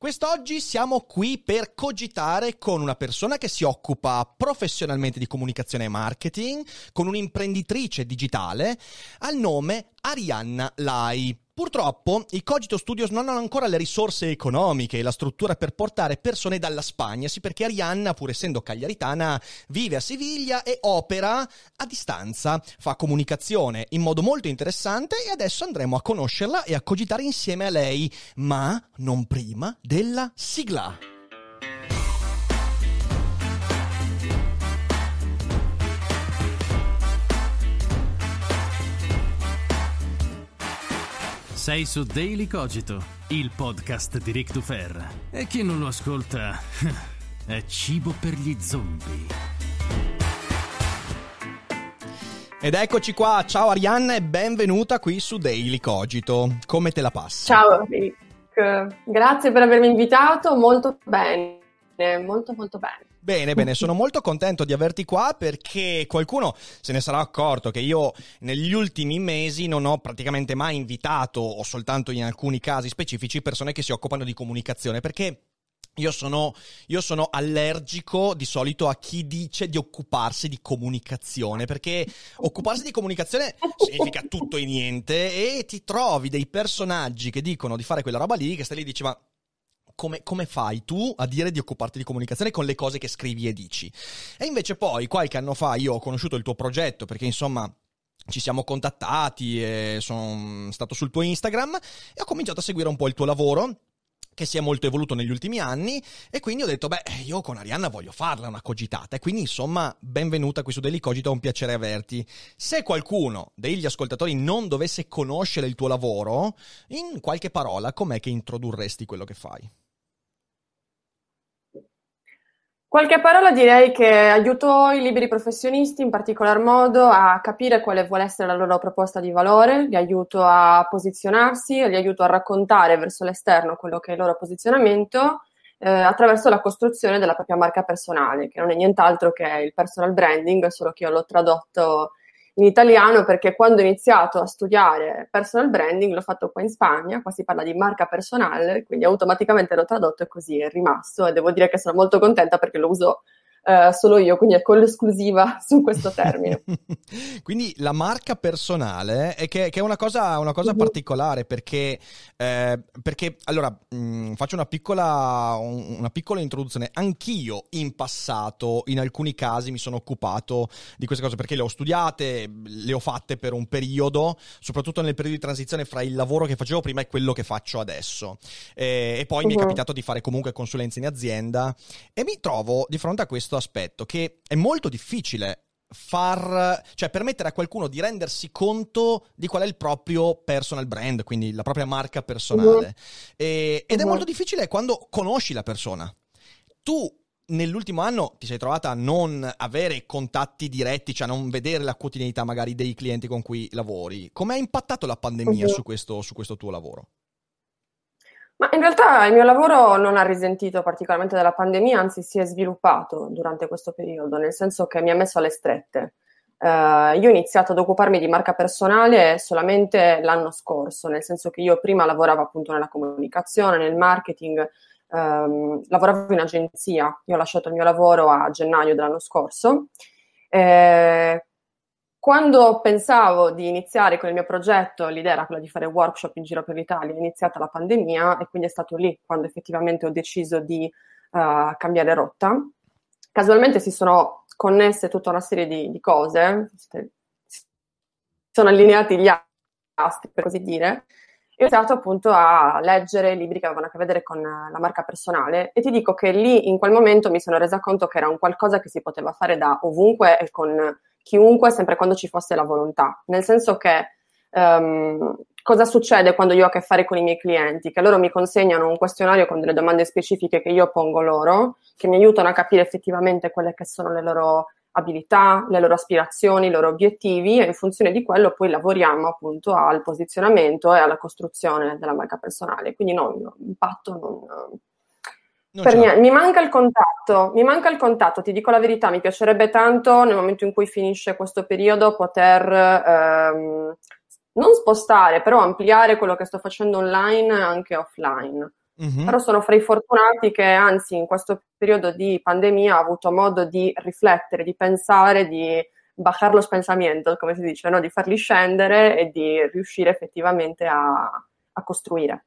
Quest'oggi siamo qui per cogitare con una persona che si occupa professionalmente di comunicazione e marketing, con un'imprenditrice digitale al nome Arianna Lai. Purtroppo i Cogito Studios non hanno ancora le risorse economiche e la struttura per portare persone dalla Spagna, sì perché Arianna, pur essendo cagliaritana, vive a Siviglia e opera a distanza, fa comunicazione in modo molto interessante e adesso andremo a conoscerla e a cogitare insieme a lei, ma non prima della sigla. Sei su Daily Cogito, il podcast di Rick Dufer. E chi non lo ascolta è cibo per gli zombie. Ed eccoci qua, ciao Arianna e benvenuta qui su Daily Cogito. Come te la passi? Ciao Rick, grazie per avermi invitato, molto bene, molto molto bene. Bene, bene, sono molto contento di averti qua perché qualcuno se ne sarà accorto che io negli ultimi mesi non ho praticamente mai invitato o soltanto in alcuni casi specifici persone che si occupano di comunicazione perché io sono, io sono, allergico di solito a chi dice di occuparsi di comunicazione, perché occuparsi di comunicazione significa tutto e niente e ti trovi dei personaggi che dicono di fare quella roba lì, che stai lì e dici ma come, come, fai tu a dire di occuparti di comunicazione con le cose che scrivi e dici. E invece poi qualche anno fa io ho conosciuto il tuo progetto perché insomma ci siamo contattati e sono stato sul tuo Instagram e ho cominciato a seguire un po' il tuo lavoro che si è molto evoluto negli ultimi anni e quindi ho detto beh io con Arianna voglio farla una cogitata e quindi insomma benvenuta qui su Daily Cogito è un piacere averti se qualcuno degli ascoltatori non dovesse conoscere il tuo lavoro in qualche parola com'è che introdurresti quello che fai? Qualche parola direi che aiuto i liberi professionisti in particolar modo a capire quale vuole essere la loro proposta di valore, li aiuto a posizionarsi li aiuto a raccontare verso l'esterno quello che è il loro posizionamento eh, attraverso la costruzione della propria marca personale, che non è nient'altro che il personal branding, solo che io l'ho tradotto in italiano perché quando ho iniziato a studiare personal branding l'ho fatto qua in Spagna, qua si parla di marca personale, quindi automaticamente l'ho tradotto e così è rimasto e devo dire che sono molto contenta perché lo uso Uh, solo io, quindi è con l'esclusiva su questo termine. quindi la marca personale è che, che è una cosa, una cosa uh-huh. particolare perché, eh, perché allora mh, mm, faccio una piccola, una piccola introduzione. Anch'io in passato, in alcuni casi, mi sono occupato di queste cose perché le ho studiate, le ho fatte per un periodo, soprattutto nel periodo di transizione fra il lavoro che facevo prima e quello che faccio adesso. E, e poi uh-huh. mi è uh-huh. capitato di fare comunque consulenze in azienda e mi trovo di fronte a questo questo aspetto, che è molto difficile far, cioè permettere a qualcuno di rendersi conto di qual è il proprio personal brand, quindi la propria marca personale. Uh-huh. E, ed è molto difficile quando conosci la persona. Tu nell'ultimo anno ti sei trovata a non avere contatti diretti, cioè a non vedere la quotidianità magari dei clienti con cui lavori. Come ha impattato la pandemia uh-huh. su, questo, su questo tuo lavoro? Ma in realtà il mio lavoro non ha risentito particolarmente della pandemia, anzi si è sviluppato durante questo periodo, nel senso che mi ha messo alle strette. Uh, io ho iniziato ad occuparmi di marca personale solamente l'anno scorso, nel senso che io prima lavoravo appunto nella comunicazione, nel marketing, um, lavoravo in agenzia, io ho lasciato il mio lavoro a gennaio dell'anno scorso. Eh, quando pensavo di iniziare con il mio progetto, l'idea era quella di fare workshop in giro per l'Italia, è iniziata la pandemia e quindi è stato lì quando effettivamente ho deciso di uh, cambiare rotta. Casualmente si sono connesse tutta una serie di, di cose, si sono allineati gli astri per così dire, e ho iniziato appunto a leggere libri che avevano a che vedere con la marca personale e ti dico che lì in quel momento mi sono resa conto che era un qualcosa che si poteva fare da ovunque e con chiunque, sempre quando ci fosse la volontà. Nel senso che um, cosa succede quando io ho a che fare con i miei clienti? Che loro mi consegnano un questionario con delle domande specifiche che io pongo loro, che mi aiutano a capire effettivamente quelle che sono le loro abilità, le loro aspirazioni, i loro obiettivi e in funzione di quello poi lavoriamo appunto al posizionamento e alla costruzione della marca personale. Quindi no, impatto non... Mi manca il contatto, mi manca il contatto, ti dico la verità, mi piacerebbe tanto nel momento in cui finisce questo periodo poter ehm, non spostare, però ampliare quello che sto facendo online anche offline. Mm-hmm. Però sono fra i fortunati che, anzi, in questo periodo di pandemia ho avuto modo di riflettere, di pensare, di bajar los pensamientos, come si dice, no? di farli scendere e di riuscire effettivamente a, a costruire.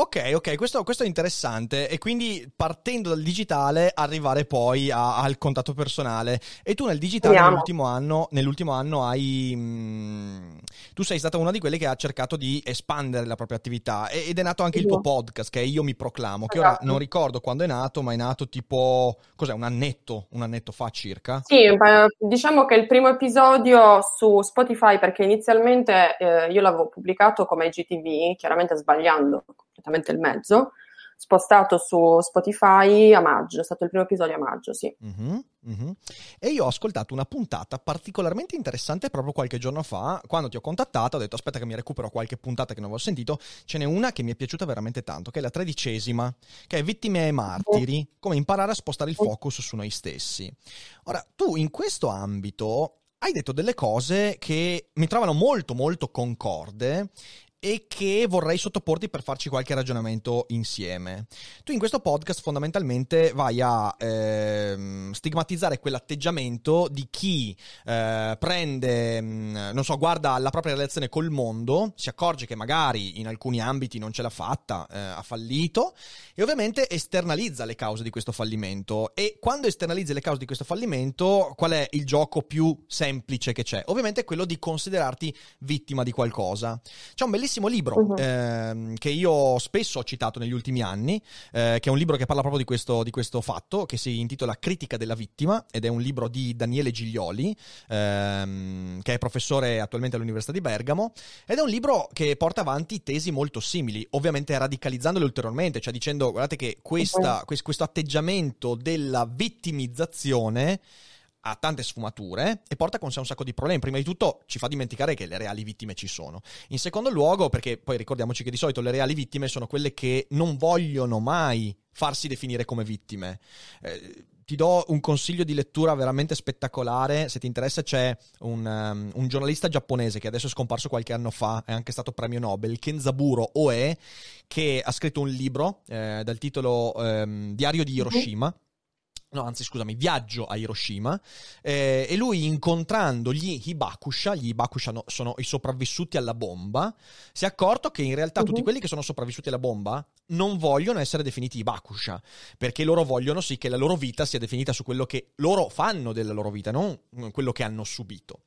Ok, ok, questo, questo, è interessante e quindi partendo dal digitale arrivare poi a, al contatto personale e tu nel digitale nell'ultimo anno, nell'ultimo anno, hai... Mh, mm, tu sei stata una di quelle che ha cercato di espandere la propria attività ed è nato anche sì. il tuo podcast che è Io mi proclamo, che esatto. ora non ricordo quando è nato, ma è nato tipo, cos'è, un annetto, un annetto fa circa? Sì, diciamo che il primo episodio su Spotify perché inizialmente eh, io l'avevo pubblicato come IGTV, chiaramente sbagliando completamente il mezzo, spostato su Spotify a maggio, è stato il primo episodio a maggio, sì. Uh-huh, uh-huh. E io ho ascoltato una puntata particolarmente interessante proprio qualche giorno fa, quando ti ho contattato, ho detto aspetta che mi recupero qualche puntata che non avevo sentito, ce n'è una che mi è piaciuta veramente tanto, che è la tredicesima, che è Vittime e Martiri, uh-huh. come imparare a spostare il focus su noi stessi. Ora, tu in questo ambito hai detto delle cose che mi trovano molto molto concorde e che vorrei sottoporti per farci qualche ragionamento insieme. Tu in questo podcast fondamentalmente vai a eh, stigmatizzare quell'atteggiamento di chi eh, prende, mm, non so, guarda la propria relazione col mondo, si accorge che magari in alcuni ambiti non ce l'ha fatta, eh, ha fallito e ovviamente esternalizza le cause di questo fallimento. E quando esternalizzi le cause di questo fallimento, qual è il gioco più semplice che c'è? Ovviamente quello di considerarti vittima di qualcosa. C'è un bellissimo bellissimo libro uh-huh. eh, che io spesso ho citato negli ultimi anni, eh, che è un libro che parla proprio di questo, di questo, fatto, che si intitola Critica della vittima ed è un libro di Daniele Giglioli, ehm, che è professore attualmente all'Università di Bergamo, ed è un libro che porta avanti tesi molto simili, ovviamente radicalizzandole ulteriormente, cioè dicendo guardate che questa, uh-huh. questo atteggiamento della vittimizzazione ha tante sfumature e porta con sé un sacco di problemi. Prima di tutto ci fa dimenticare che le reali vittime ci sono. In secondo luogo, perché poi ricordiamoci che di solito le reali vittime sono quelle che non vogliono mai farsi definire come vittime. Eh, ti do un consiglio di lettura veramente spettacolare. Se ti interessa, c'è un, um, un, giornalista giapponese che adesso è scomparso qualche anno fa, è anche stato premio Nobel, Kenzaburo Oe, che ha scritto un libro eh, dal titolo um, Diario di Hiroshima. No, anzi, scusami, viaggio a Hiroshima eh, e lui incontrando gli Hibakusha, gli Hibakusha no, sono i sopravvissuti alla bomba, si è accorto che in realtà uh-huh. tutti quelli che sono sopravvissuti alla bomba non vogliono essere definiti Hibakusha, perché loro vogliono sì che la loro vita sia definita su quello che loro fanno della loro vita, non quello che hanno subito.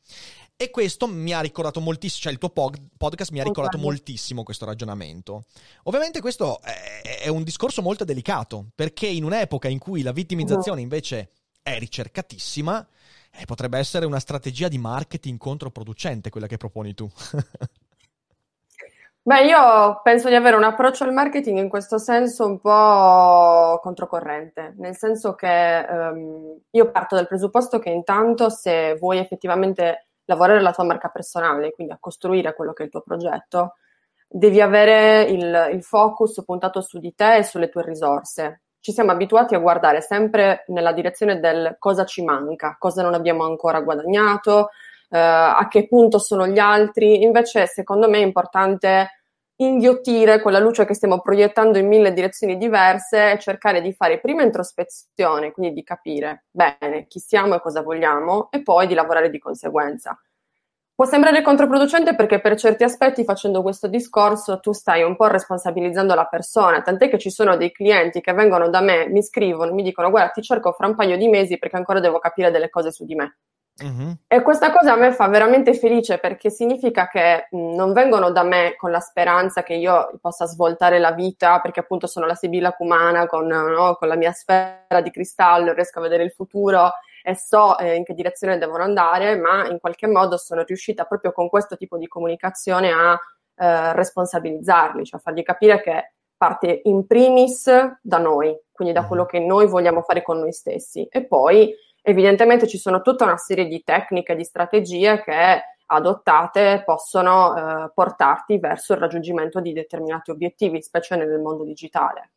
E questo mi ha ricordato moltissimo, cioè il tuo pod- podcast mi ha ricordato okay. moltissimo questo ragionamento. Ovviamente questo è, è, un discorso molto delicato, perché in un'epoca in cui la vittimizzazione invece è ricercatissima, eh, potrebbe essere una strategia di marketing controproducente quella che proponi tu. Beh, io penso di avere un approccio al marketing in questo senso un po' controcorrente, nel senso che um, io parto dal presupposto che intanto se vuoi effettivamente lavorare alla tua marca personale, quindi a costruire quello che è il tuo progetto, devi avere il, il focus puntato su di te e sulle tue risorse. Ci siamo abituati a guardare sempre nella direzione del cosa ci manca, cosa non abbiamo ancora guadagnato, eh, a che punto sono gli altri. Invece, secondo me, è importante inghiottire quella luce che stiamo proiettando in mille direzioni diverse e cercare di fare prima introspezione, quindi di capire bene chi siamo e cosa vogliamo, e poi di lavorare di conseguenza. Può sembrare controproducente perché per certi aspetti facendo questo discorso tu stai un po' responsabilizzando la persona, tant'è che ci sono dei clienti che vengono da me, mi scrivono, mi dicono guarda ti cerco fra un paio di mesi perché ancora devo capire delle cose su di me. Uh-huh. E questa cosa a me fa veramente felice perché significa che mh, non vengono da me con la speranza che io possa svoltare la vita, perché appunto sono la Sibilla Cumana con, no, con la mia sfera di cristallo, riesco a vedere il futuro e so eh, in che direzione devono andare, ma in qualche modo sono riuscita proprio con questo tipo di comunicazione a eh, responsabilizzarli, cioè fargli capire che parte in primis da noi, quindi da quello che noi vogliamo fare con noi stessi e poi evidentemente ci sono tutta una serie di tecniche, di strategie che adottate possono eh, portarti verso il raggiungimento di determinati obiettivi, specie nel mondo digitale.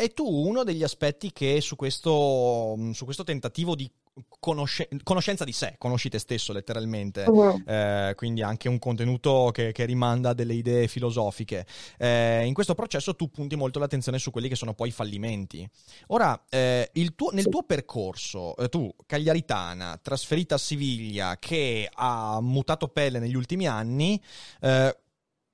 E tu uno degli aspetti che su questo, su questo tentativo di conosce- conoscenza di sé, conosci te stesso letteralmente, uh-huh. eh, quindi anche un contenuto che, che, rimanda a delle idee filosofiche. Eh, in questo processo tu punti molto l'attenzione su quelli che sono poi i fallimenti. Ora, eh, tuo, nel tuo percorso, eh, tu, cagliaritana, trasferita a Siviglia, che ha mutato pelle negli ultimi anni, eh,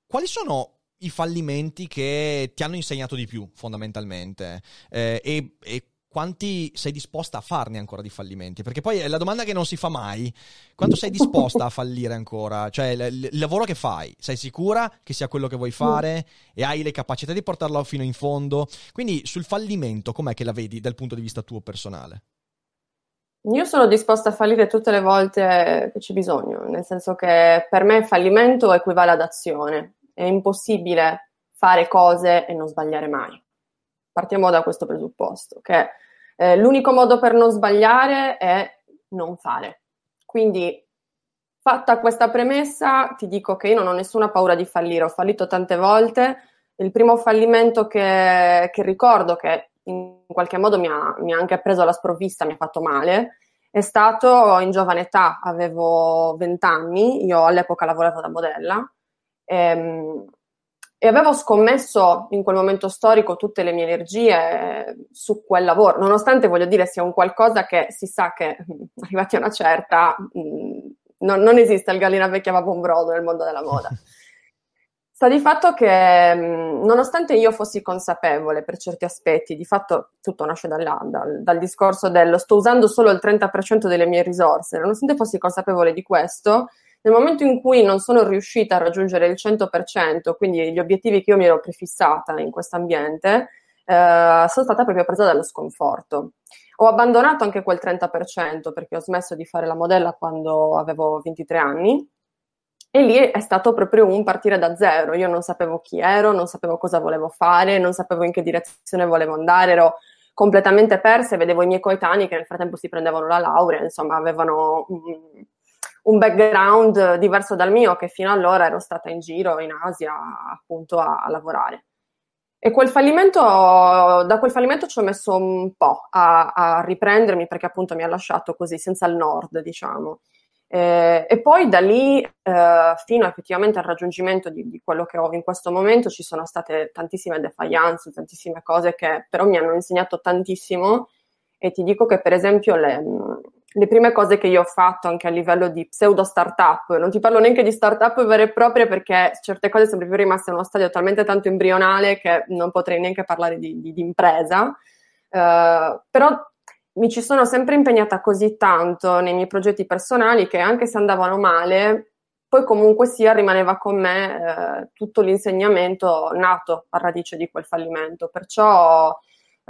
quali sono i fallimenti che ti hanno insegnato di più, fondamentalmente? Eh, e, e quanti sei disposta a farne ancora di fallimenti? Perché poi è la domanda che non si fa mai. Quanto sei disposta a fallire ancora? Cioè, il, il, lavoro che fai, sei sicura che sia quello che vuoi fare e hai le capacità di portarlo fino in fondo? Quindi sul fallimento, com'è che la vedi dal punto di vista tuo personale? Io sono disposta a fallire tutte le volte che c'è bisogno, nel senso che per me fallimento equivale ad azione. È impossibile fare cose e non sbagliare mai. Partiamo da questo presupposto, che eh, l'unico modo per non sbagliare è non fare. Quindi, fatta questa premessa, ti dico che io non ho nessuna paura di fallire, ho fallito tante volte. Il primo fallimento che, che ricordo, che in qualche modo mi ha, mi ha anche preso alla sprovvista, mi ha fatto male, è stato in giovane età, avevo 20 anni, io all'epoca lavoravo da modella. Ehm, e avevo scommesso in quel momento storico tutte le mie energie su quel lavoro, nonostante voglio dire sia un qualcosa che si sa che arrivati a una certa mh, non, non, esiste il gallina vecchia va buon brodo nel mondo della moda. Sta di fatto che mh, nonostante io fossi consapevole per certi aspetti, di fatto tutto nasce da là, dal, dal discorso del sto usando solo il 30% delle mie risorse, nonostante fossi consapevole di questo, nel momento in cui non sono riuscita a raggiungere il 100%, quindi gli obiettivi che io mi ero prefissata in questo ambiente, eh, sono stata proprio presa dallo sconforto. Ho abbandonato anche quel 30% perché ho smesso di fare la modella quando avevo 23 anni e lì è stato proprio un partire da zero. Io non sapevo chi ero, non sapevo cosa volevo fare, non sapevo in che direzione volevo andare, ero completamente persa e vedevo i miei coetanei che nel frattempo si prendevano la laurea, insomma avevano un background diverso dal mio, che fino allora ero stata in giro in Asia appunto a, a lavorare. E quel fallimento, da quel fallimento ci ho messo un po' a, a riprendermi perché appunto mi ha lasciato così senza il nord, diciamo. Eh, e poi da lì eh, fino effettivamente al raggiungimento di, di, quello che ho in questo momento ci sono state tantissime defiance, tantissime cose che però mi hanno insegnato tantissimo e ti dico che per esempio le, le prime cose che io ho fatto anche a livello di pseudo startup, non ti parlo neanche di startup vere e proprie perché certe cose sono proprio rimaste in uno stadio talmente tanto embrionale che non potrei neanche parlare di, di, di impresa, uh, però mi ci sono sempre impegnata così tanto nei miei progetti personali che anche se andavano male, poi comunque sia rimaneva con me eh, tutto l'insegnamento nato a radice di quel fallimento. Perciò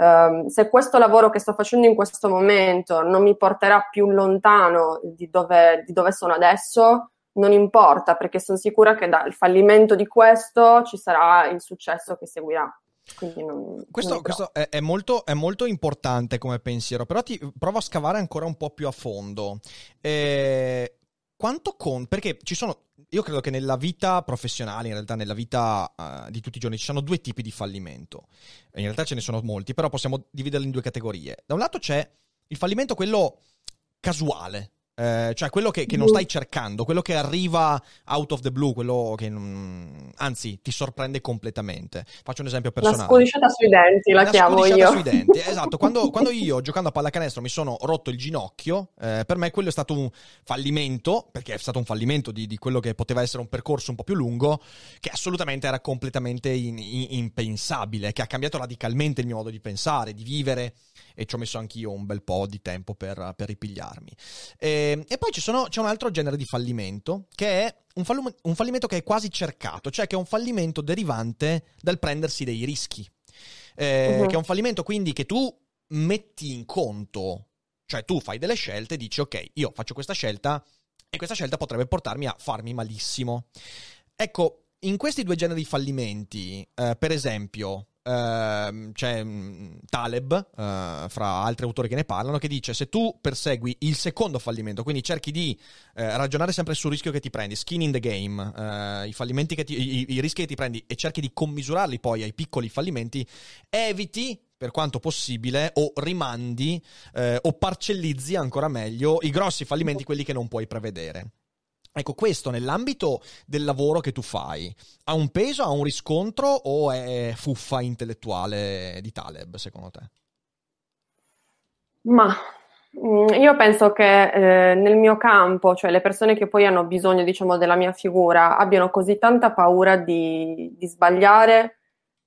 Um, se questo lavoro che sto facendo in questo momento non mi porterà più lontano di dove, di dove sono adesso, non importa, perché sono sicura che dal fallimento di questo ci sarà il successo che seguirà. Non, questo, non questo è, è, molto, è, molto, importante come pensiero, però ti provo a scavare ancora un po' più a fondo. Eh, quanto conta? Perché ci sono io credo che nella vita professionale, in realtà nella vita uh, di tutti i giorni, ci sono due tipi di fallimento. In realtà ce ne sono molti, però possiamo dividerli in due categorie. Da un lato c'è il fallimento, quello casuale, eh, cioè quello che, che, non stai cercando, quello che arriva out of the blue, quello che non, anzi ti sorprende completamente. Faccio un esempio personale. La scudisciata sui denti, la, la chiamo io. sui denti, esatto. Quando, quando, io giocando a pallacanestro mi sono rotto il ginocchio, eh, per me quello è stato un fallimento, perché è stato un fallimento di, di, quello che poteva essere un percorso un po' più lungo, che assolutamente era completamente in, in, impensabile, che ha cambiato radicalmente il mio modo di pensare, di vivere e ci ho messo anch'io un bel po' di tempo per, per ripigliarmi. E, ehm, e poi sono, c'è un altro genere di fallimento che è un, fallu- un, fallimento che è quasi cercato, cioè che è un fallimento derivante dal prendersi dei rischi. Eh, uh-huh. Che è un fallimento quindi che tu metti in conto, cioè tu fai delle scelte e dici ok, io faccio questa scelta e questa scelta potrebbe portarmi a farmi malissimo. Ecco, in questi due generi di fallimenti, eh, per esempio, Uh, c'è um, Taleb, uh, fra altri autori che ne parlano, che dice se tu persegui il secondo fallimento, quindi cerchi di uh, ragionare sempre sul rischio che ti prendi, skin in the game, i, fallimenti che ti, i, i, rischi che ti prendi e cerchi di commisurarli poi ai piccoli fallimenti, eviti per quanto possibile o rimandi o parcellizzi ancora meglio i grossi fallimenti, quelli che non puoi prevedere. Ecco, questo nell'ambito del lavoro che tu fai, ha un peso, ha un riscontro o è fuffa intellettuale di Taleb, secondo te? Ma mm, io penso che eh, nel mio campo, cioè le persone che poi hanno bisogno, diciamo, della mia figura, abbiano così tanta paura di, di sbagliare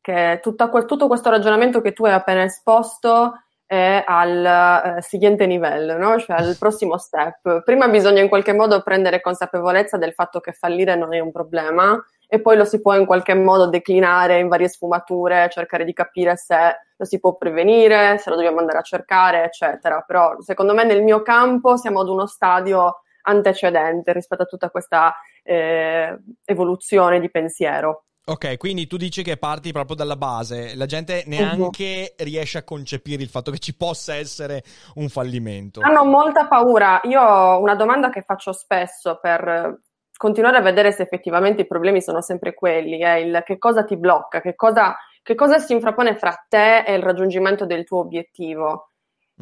che tutto, tutto questo ragionamento che tu hai appena esposto è al eh, seguente livello, no? cioè al prossimo step. Prima bisogna in qualche modo prendere consapevolezza del fatto che fallire non è un problema e poi lo si può in qualche modo declinare in varie sfumature, cercare di capire se lo si può prevenire, se lo dobbiamo andare a cercare, eccetera. Però secondo me nel mio campo siamo ad uno stadio antecedente rispetto a tutta questa eh, evoluzione di pensiero. Ok, quindi tu dici che parti proprio dalla base, la gente neanche uh-huh. riesce a concepire il fatto che ci possa essere un fallimento. Hanno molta paura. Io ho una domanda che faccio spesso per continuare a vedere se effettivamente i problemi sono sempre quelli, è il che cosa ti blocca, che cosa, che cosa si infrappone fra te e il raggiungimento del tuo obiettivo.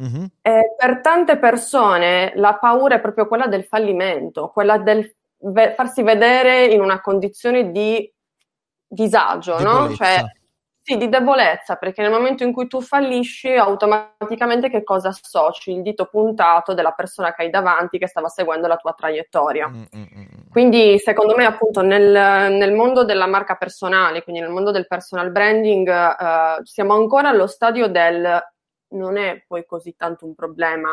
Uh-huh. per tante persone la paura è proprio quella del fallimento, quella del ve- farsi vedere in una condizione di disagio, debolezza. no? Cioè, sì, di debolezza, perché nel momento in cui tu fallisci, automaticamente che cosa associ? Il dito puntato della persona che hai davanti che stava seguendo la tua traiettoria. Mm-hmm. Quindi, secondo me, appunto, nel, nel, mondo della marca personale, quindi nel mondo del personal branding, eh, siamo ancora allo stadio del non è poi così tanto un problema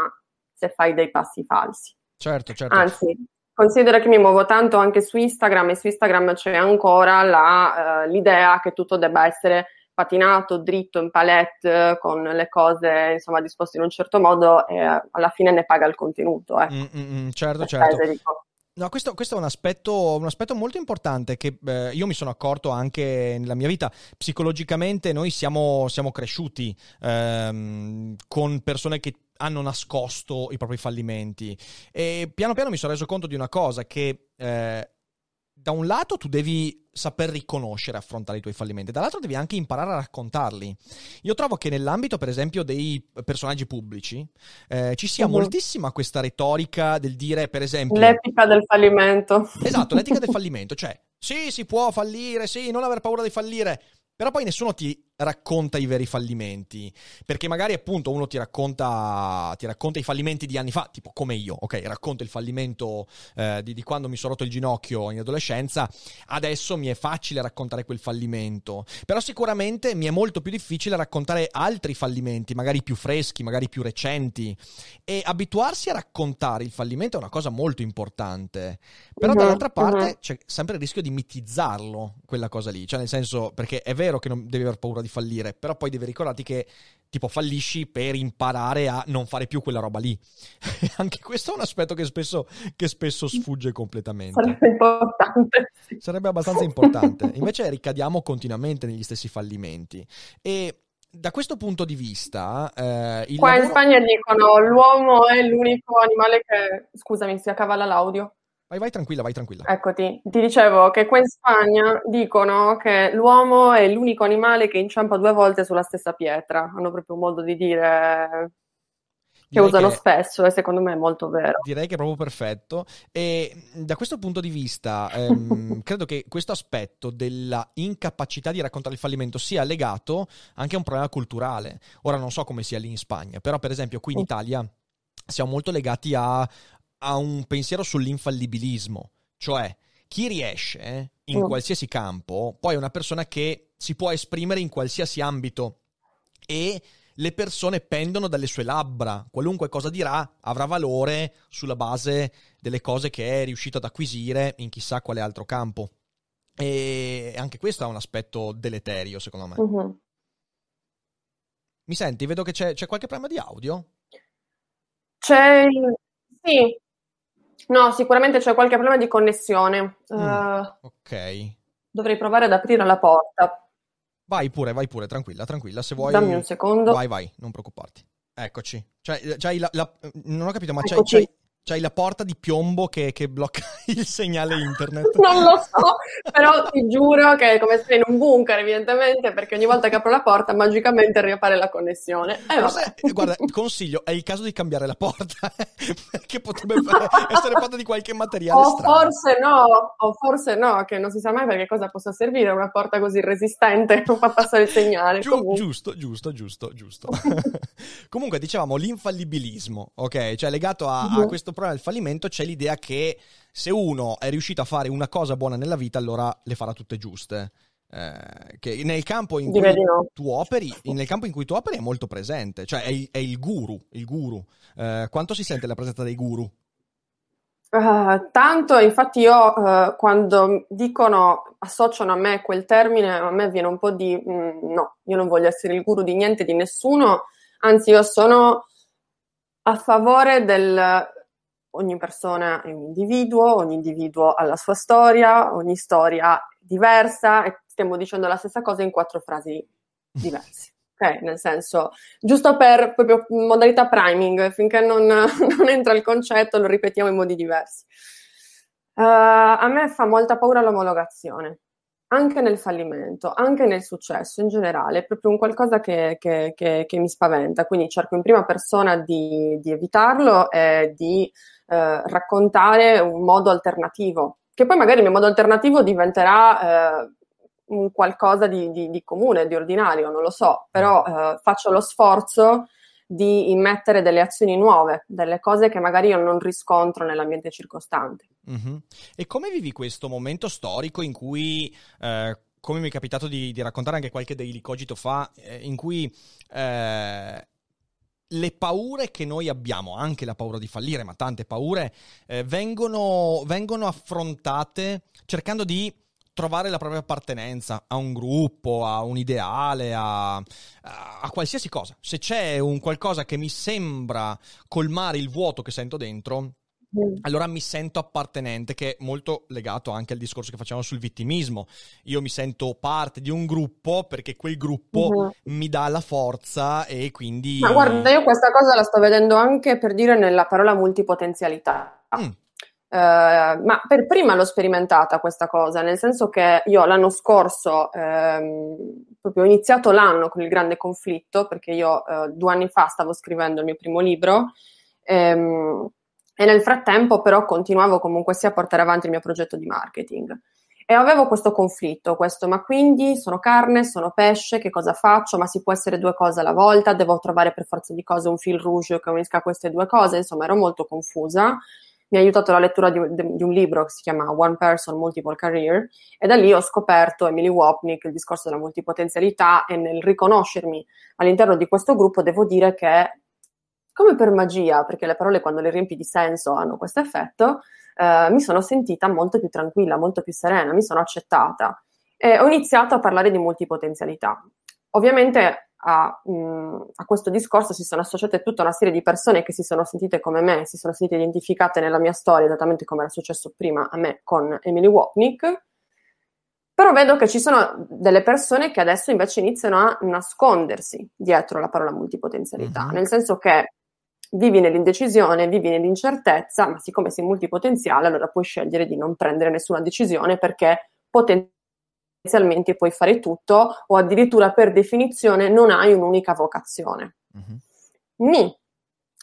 se fai dei passi falsi. Certo, certo. Anzi, Considera che mi muovo tanto anche su Instagram e su Instagram c'è ancora la, uh, l'idea che tutto debba essere patinato, dritto, in palette, con le cose insomma disposte in un certo modo e alla fine ne paga il contenuto. Ecco. Mm, mm, mm certo, certo. No, questo, questo, è un aspetto, un aspetto molto importante che eh, io mi sono accorto anche nella mia vita. Psicologicamente noi siamo, siamo cresciuti ehm, con persone che hanno nascosto i propri fallimenti. E piano piano mi sono reso conto di una cosa, che eh, da un lato tu devi saper riconoscere e affrontare i tuoi fallimenti, dall'altro devi anche imparare a raccontarli. Io trovo che nell'ambito, per esempio, dei personaggi pubblici eh, ci sia uh-huh. moltissima questa retorica del dire, per esempio... L'etica del fallimento. Esatto, l'etica del fallimento, cioè, sì, si può fallire, sì, non aver paura di fallire, però poi nessuno ti racconta i veri fallimenti. Perché magari appunto uno ti racconta, ti racconta i fallimenti di anni fa, tipo come io, ok, racconto il fallimento eh, di, di, quando mi sono rotto il ginocchio in adolescenza, adesso mi è facile raccontare quel fallimento. Però sicuramente mi è molto più difficile raccontare altri fallimenti, magari più freschi, magari più recenti. E abituarsi a raccontare il fallimento è una cosa molto importante. Però uh-huh, dall'altra parte uh-huh. c'è sempre il rischio di mitizzarlo, quella cosa lì. Cioè nel senso, perché è vero che non devi aver paura di di fallire, però poi devi ricordarti che tipo fallisci per imparare a non fare più quella roba lì. Anche questo è un aspetto che spesso, che spesso sfugge completamente. Sarebbe importante. Sarebbe abbastanza importante. Invece ricadiamo continuamente negli stessi fallimenti. E da questo punto di vista, eh, qua lavoro... in Spagna dicono l'uomo è l'unico animale che. Scusami, si accavalla l'audio. Vai, vai tranquilla, vai tranquilla. Eccoti, ti dicevo che qua in Spagna dicono che l'uomo è l'unico animale che inciampa due volte sulla stessa pietra. Hanno proprio un modo di dire che direi usano che, spesso e secondo me è molto vero. Direi che è proprio perfetto. E da questo punto di vista, ehm, credo che questo aspetto della incapacità di raccontare il fallimento sia legato anche a un problema culturale. Ora non so come sia lì in Spagna, però per esempio qui in Italia siamo molto legati a ha un pensiero sull'infallibilismo, cioè chi riesce eh, in qualsiasi campo poi è una persona che si può esprimere in qualsiasi ambito e le persone pendono dalle sue labbra, qualunque cosa dirà avrà valore sulla base delle cose che è riuscito ad acquisire in chissà quale altro campo. E anche questo ha un aspetto deleterio, secondo me. Uh-huh. Mi senti? Vedo che c'è, c'è, qualche problema di audio. C'è. Sì, No, sicuramente c'è qualche problema di connessione. Mm, uh, ok. Dovrei provare ad aprire la porta. Vai pure, vai pure, tranquilla, tranquilla. Se vuoi. Dammi un secondo. Vai, vai, non preoccuparti. Eccoci. Cioè, c'hai la, la, non ho capito, ma c'hai, c'hai, c'hai la porta di piombo che, che blocca il segnale internet. Non lo so, però ti giuro che è come stare in un bunker, evidentemente, perché ogni volta che apro la porta magicamente riappare la connessione. E Lo vabbè. eh, guarda, consiglio, è il caso di cambiare la porta, perché potrebbe essere fatta di qualche materiale O strano. forse no, o forse no, che non si sa mai perché cosa possa servire una porta così resistente non fa passare il segnale. Giu- giusto, giusto, giusto, giusto. Comunque, dicevamo l'infallibilismo, ok? Cioè, legato a, a Mhm. questo problema del fallimento, c'è l'idea che se uno è riuscito a fare una cosa buona nella vita, allora le farà tutte giuste. Eh, che nel campo in cui no. tu operi, nel campo in cui tu operi è molto presente, cioè è il, è il guru, il guru. Eh, quanto si sente la presenza dei guru? Ah, tanto, infatti io eh, quando dicono, associano a me quel termine, a me viene un po' di mm, no, io non voglio essere il guru di niente, di nessuno, anzi io sono a favore del ogni persona è un individuo, ogni individuo ha la sua storia, ogni storia è diversa e stiamo dicendo la stessa cosa in quattro frasi diverse. Ok, nel senso, giusto per proprio modalità priming, finché non, non entra il concetto, lo ripetiamo in modi diversi. Uh, a me fa molta paura l'omologazione, anche nel fallimento, anche nel successo in generale, è proprio un qualcosa che, che, che, che mi spaventa, quindi cerco in prima persona di, di evitarlo e di uh, raccontare un modo alternativo, che poi magari il mio modo alternativo diventerà uh, un qualcosa di, di, di, comune, di ordinario, non lo so, però uh, faccio lo sforzo di immettere delle azioni nuove, delle cose che magari io non riscontro nell'ambiente circostante. Mm-hmm. E come vivi questo momento storico in cui, eh, come mi è capitato di, di, raccontare anche qualche Daily Cogito fa, eh, in cui eh, le paure che noi abbiamo, anche la paura di fallire, ma tante paure, eh, vengono, vengono affrontate cercando di trovare la propria appartenenza a un gruppo, a un ideale, a, a, a, qualsiasi cosa. Se c'è un qualcosa che mi sembra colmare il vuoto che sento dentro. Allora mi sento appartenente, che è molto legato anche al discorso che facciamo sul vittimismo. Io mi sento parte di un gruppo perché quel gruppo mm-hmm. mi dà la forza e quindi... Ma guarda, io questa cosa la sto vedendo anche per dire nella parola multipotenzialità. Mm. Uh, ma per prima l'ho sperimentata questa cosa, nel senso che io l'anno scorso, ehm, proprio ho iniziato l'anno con il grande conflitto, perché io eh, due anni fa stavo scrivendo il mio primo libro ehm, e nel frattempo però continuavo comunque sia a portare avanti il mio progetto di marketing. E avevo questo conflitto, questo, ma quindi sono carne, sono pesce, che cosa faccio? Ma si può essere due cose alla volta? Devo trovare per forza di cose un fil rouge che unisca queste due cose? Insomma, ero molto confusa mi ha aiutato la lettura di, di, un libro che si chiama One Person Multiple Career e da lì ho scoperto Emily Wapnick, il discorso della multipotenzialità e nel riconoscermi all'interno di questo gruppo devo dire che come per magia, perché le parole quando le riempi di senso hanno questo effetto, eh, mi sono sentita molto più tranquilla, molto più serena, mi sono accettata e ho iniziato a parlare di multipotenzialità. Ovviamente a, mh, a, questo discorso si sono associate tutta una serie di persone che si sono sentite come me, si sono sentite identificate nella mia storia, esattamente come era successo prima a me con Emily Wapnick. Però vedo che ci sono delle persone che adesso invece iniziano a nascondersi dietro la parola multipotenzialità, mm-hmm. nel senso che vivi nell'indecisione, vivi nell'incertezza, ma siccome sei multipotenziale, allora puoi scegliere di non prendere nessuna decisione perché potenzialmente puoi fare tutto o addirittura per definizione non hai un'unica vocazione. Mm-hmm. Ni.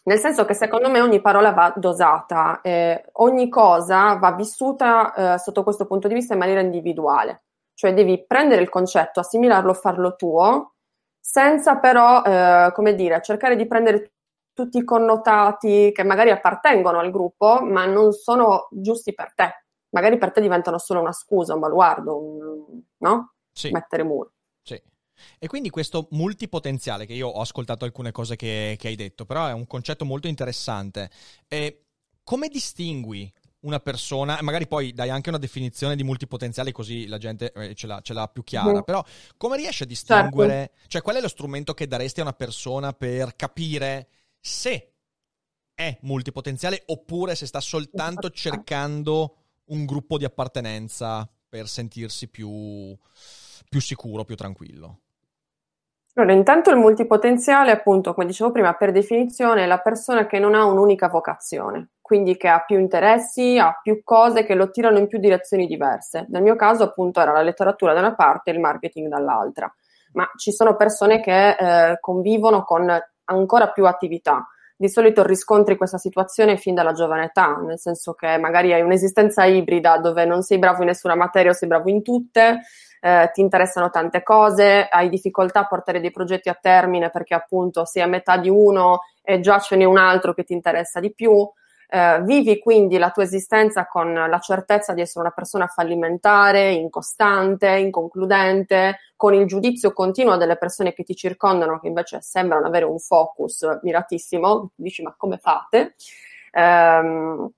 Nel senso che secondo me ogni parola va dosata, eh, ogni cosa va vissuta eh, sotto questo punto di vista in maniera individuale, cioè devi prendere il concetto, assimilarlo, farlo tuo, senza però, eh, come dire, cercare di prendere tutti i connotati che magari appartengono al gruppo, ma non sono giusti per te magari per te diventano solo una scusa, un baluardo, un, no? Sì. Mettere muro. Sì. E quindi questo multipotenziale, che io ho ascoltato alcune cose che, che hai detto, però è un concetto molto interessante. E come distingui una persona, magari poi dai anche una definizione di multipotenziale così la gente eh, ce, l'ha, ce, l'ha, più chiara, mm. però come riesci a distinguere, certo. cioè qual è lo strumento che daresti a una persona per capire se è multipotenziale oppure se sta soltanto cercando un gruppo di appartenenza per sentirsi più, più sicuro, più tranquillo? Allora, intanto il multipotenziale, appunto, come dicevo prima, per definizione è la persona che non ha un'unica vocazione, quindi che ha più interessi, ha più cose che lo tirano in più direzioni diverse. Nel mio caso, appunto, era la letteratura da una parte e il marketing dall'altra, ma ci sono persone che eh, convivono con ancora più attività. Di solito riscontri questa situazione fin dalla giovane età, nel senso che magari hai un'esistenza ibrida dove non sei bravo in nessuna materia o sei bravo in tutte, eh, ti interessano tante cose, hai difficoltà a portare dei progetti a termine perché appunto sei a metà di uno e già ce n'è un altro che ti interessa di più. Eh, vivi quindi la tua esistenza con la certezza di essere una persona fallimentare, incostante, inconcludente, con il giudizio continuo delle persone che ti circondano, che invece sembrano avere un focus miratissimo. Dici, ma come fate? Um,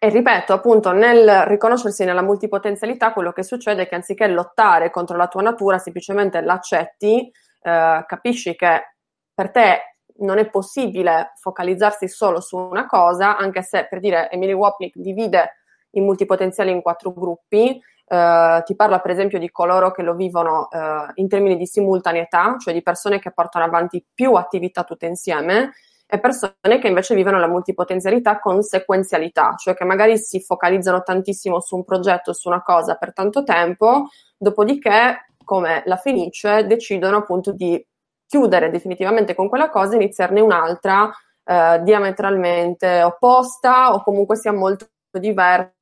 e ripeto, appunto, nel riconoscersi nella multipotenzialità, quello che succede è che anziché lottare contro la tua natura, semplicemente l'accetti, eh, capisci che per te non è possibile focalizzarsi solo su una cosa, anche se, per dire, Emily Wapnick divide i multipotenziali in quattro gruppi, eh, ti parla per esempio di coloro che lo vivono eh, in termini di simultaneità, cioè di persone che portano avanti più attività tutte insieme, e persone che invece vivono la multipotenzialità con sequenzialità, cioè che magari si focalizzano tantissimo su un progetto, su una cosa per tanto tempo, dopodiché, come la Fenice, decidono appunto di chiudere definitivamente con quella cosa e iniziarne un'altra eh, diametralmente opposta o comunque sia molto diversa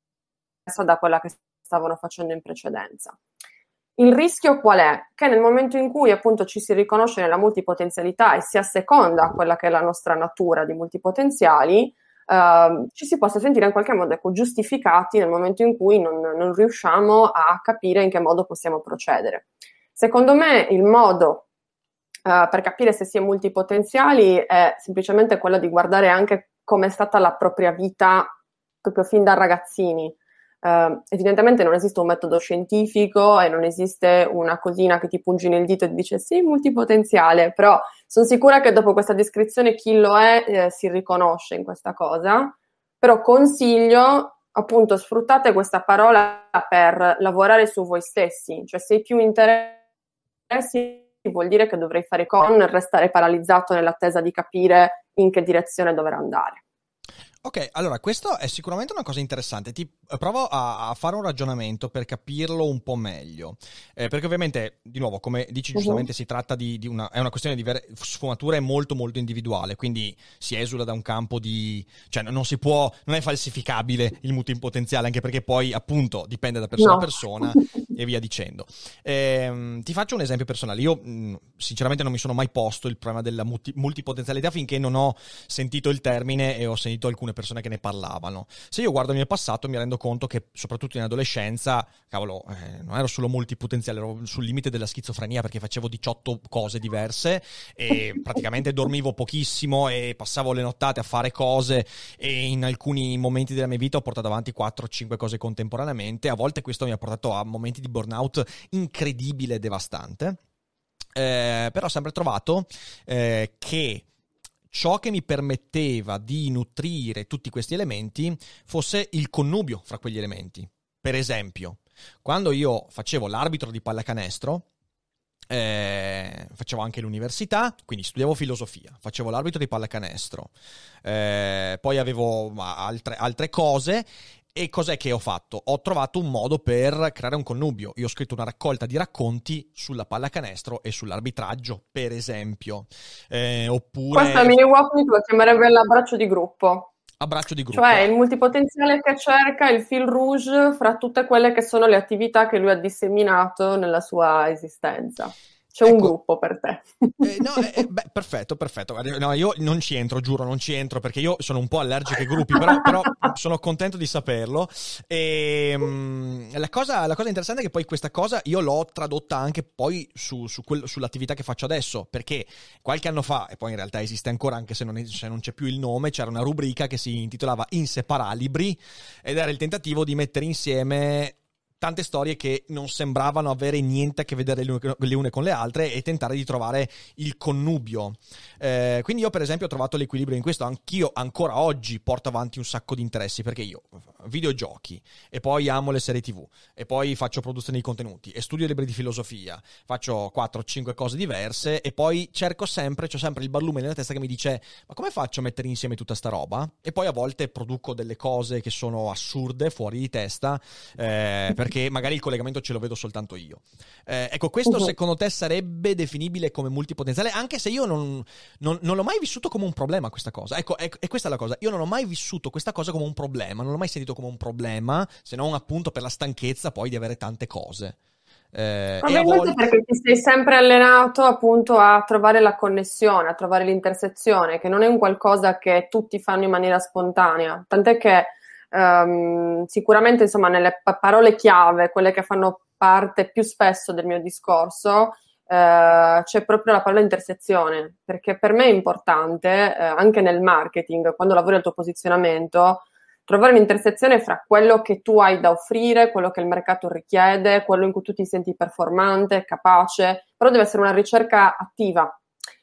da quella che stavano facendo in precedenza. Il rischio qual è? Che nel momento in cui appunto ci si riconosce nella multipotenzialità e si asseconda quella che è la nostra natura di multipotenziali, eh, ci si possa sentire in qualche modo ecco, giustificati nel momento in cui non, non riusciamo a capire in che modo possiamo procedere. Secondo me il modo uh, per capire se si è multipotenziali è semplicemente quello di guardare anche come è stata la propria vita proprio fin da ragazzini. Uh, evidentemente non esiste un metodo scientifico e non esiste una cosina che ti pungi nel dito e ti dice sì, multipotenziale, però sono sicura che dopo questa descrizione chi lo è eh, si riconosce in questa cosa, però consiglio appunto sfruttate questa parola per lavorare su voi stessi, cioè se hai più interessi vuol dire che dovrei fare con restare paralizzato nell'attesa di capire in che direzione dover andare. Ok, allora questo è sicuramente una cosa interessante. Ti eh, provo a, a fare un ragionamento per capirlo un po' meglio. Eh, perché ovviamente, di nuovo, come dici uh-huh. giustamente, si tratta di, di, una, è una questione di ver- sfumatura molto molto individuale, quindi si esula da un campo di... cioè non si può, non è falsificabile il mutuo in potenziale, anche perché poi appunto dipende da persona no. a persona e via dicendo. Eh, ti faccio un esempio personale. Io sinceramente non mi sono mai posto il problema della multi- multipotenzialità finché non ho sentito il termine e ho sentito alcune persone che ne parlavano. Se io guardo il mio passato mi rendo conto che soprattutto in adolescenza, cavolo, eh, non ero solo multipotenziale, ero sul limite della schizofrenia perché facevo 18 cose diverse e praticamente dormivo pochissimo e passavo le nottate a fare cose e in alcuni momenti della mia vita ho portato avanti 4-5 cose contemporaneamente. A volte questo mi ha portato a momenti di burnout incredibile e devastante. Eh, però ho sempre trovato eh, che ciò che mi permetteva di nutrire tutti questi elementi fosse il connubio fra quegli elementi. Per esempio, quando io facevo l'arbitro di pallacanestro, eh, facevo anche l'università, quindi studiavo filosofia, facevo l'arbitro di pallacanestro, eh, poi avevo altre, altre cose e cos'è che ho fatto? Ho trovato un modo per creare un connubio. Io ho scritto una raccolta di racconti sulla pallacanestro e sull'arbitraggio, per esempio. Eh, oppure... Questo è mini Wapnick lo chiamerebbe l'abbraccio di gruppo. Abbraccio di gruppo. Cioè il multipotenziale che cerca il fil rouge fra tutte quelle che sono le attività che lui ha disseminato nella sua esistenza. C'è ecco, un gruppo per te. Eh, no, eh, eh, beh, perfetto, perfetto. No, io non ci entro, giuro, non ci entro perché io sono un po' allergico ai gruppi, però, però sono contento di saperlo. E, um, la, cosa, la, cosa, interessante è che poi questa cosa io l'ho tradotta anche poi su, su quel, sull'attività che faccio adesso, perché qualche anno fa, e poi in realtà esiste ancora anche se non, se non c'è più il nome, c'era una rubrica che si intitolava Inseparalibri ed era il tentativo di mettere insieme tante storie che non sembravano avere niente a che vedere le une con le altre e tentare di trovare il connubio. Eh, quindi io per esempio ho trovato l'equilibrio in questo, anch'io ancora oggi porto avanti un sacco di interessi perché io videogiochi e poi amo le serie tv e poi faccio produzione di contenuti e studio libri di filosofia, faccio 4-5 cose diverse e poi cerco sempre, ho sempre il barlume nella testa che mi dice ma come faccio a mettere insieme tutta sta roba? E poi a volte produco delle cose che sono assurde, fuori di testa, eh, perché magari il collegamento ce lo vedo soltanto io. Eh, ecco, questo uh-huh. secondo te sarebbe definibile come multipotenziale, anche se io non, non, non, l'ho mai vissuto come un problema questa cosa. Ecco, è, è questa la cosa, io non ho mai vissuto questa cosa come un problema, non l'ho mai sentito come un problema, se non appunto per la stanchezza poi di avere tante cose. Eh, Probabilmente volte... perché ti sei sempre allenato appunto a trovare la connessione, a trovare l'intersezione, che non è un qualcosa che tutti fanno in maniera spontanea. Tant'è che um, sicuramente insomma nelle parole chiave, quelle che fanno parte più spesso del mio discorso, Uh, c'è proprio la parola intersezione, perché per me è importante, uh, anche nel marketing, quando lavori al tuo posizionamento, trovare un'intersezione fra quello che tu hai da offrire, quello che il mercato richiede, quello in cui tu ti senti performante, capace, però deve essere una ricerca attiva.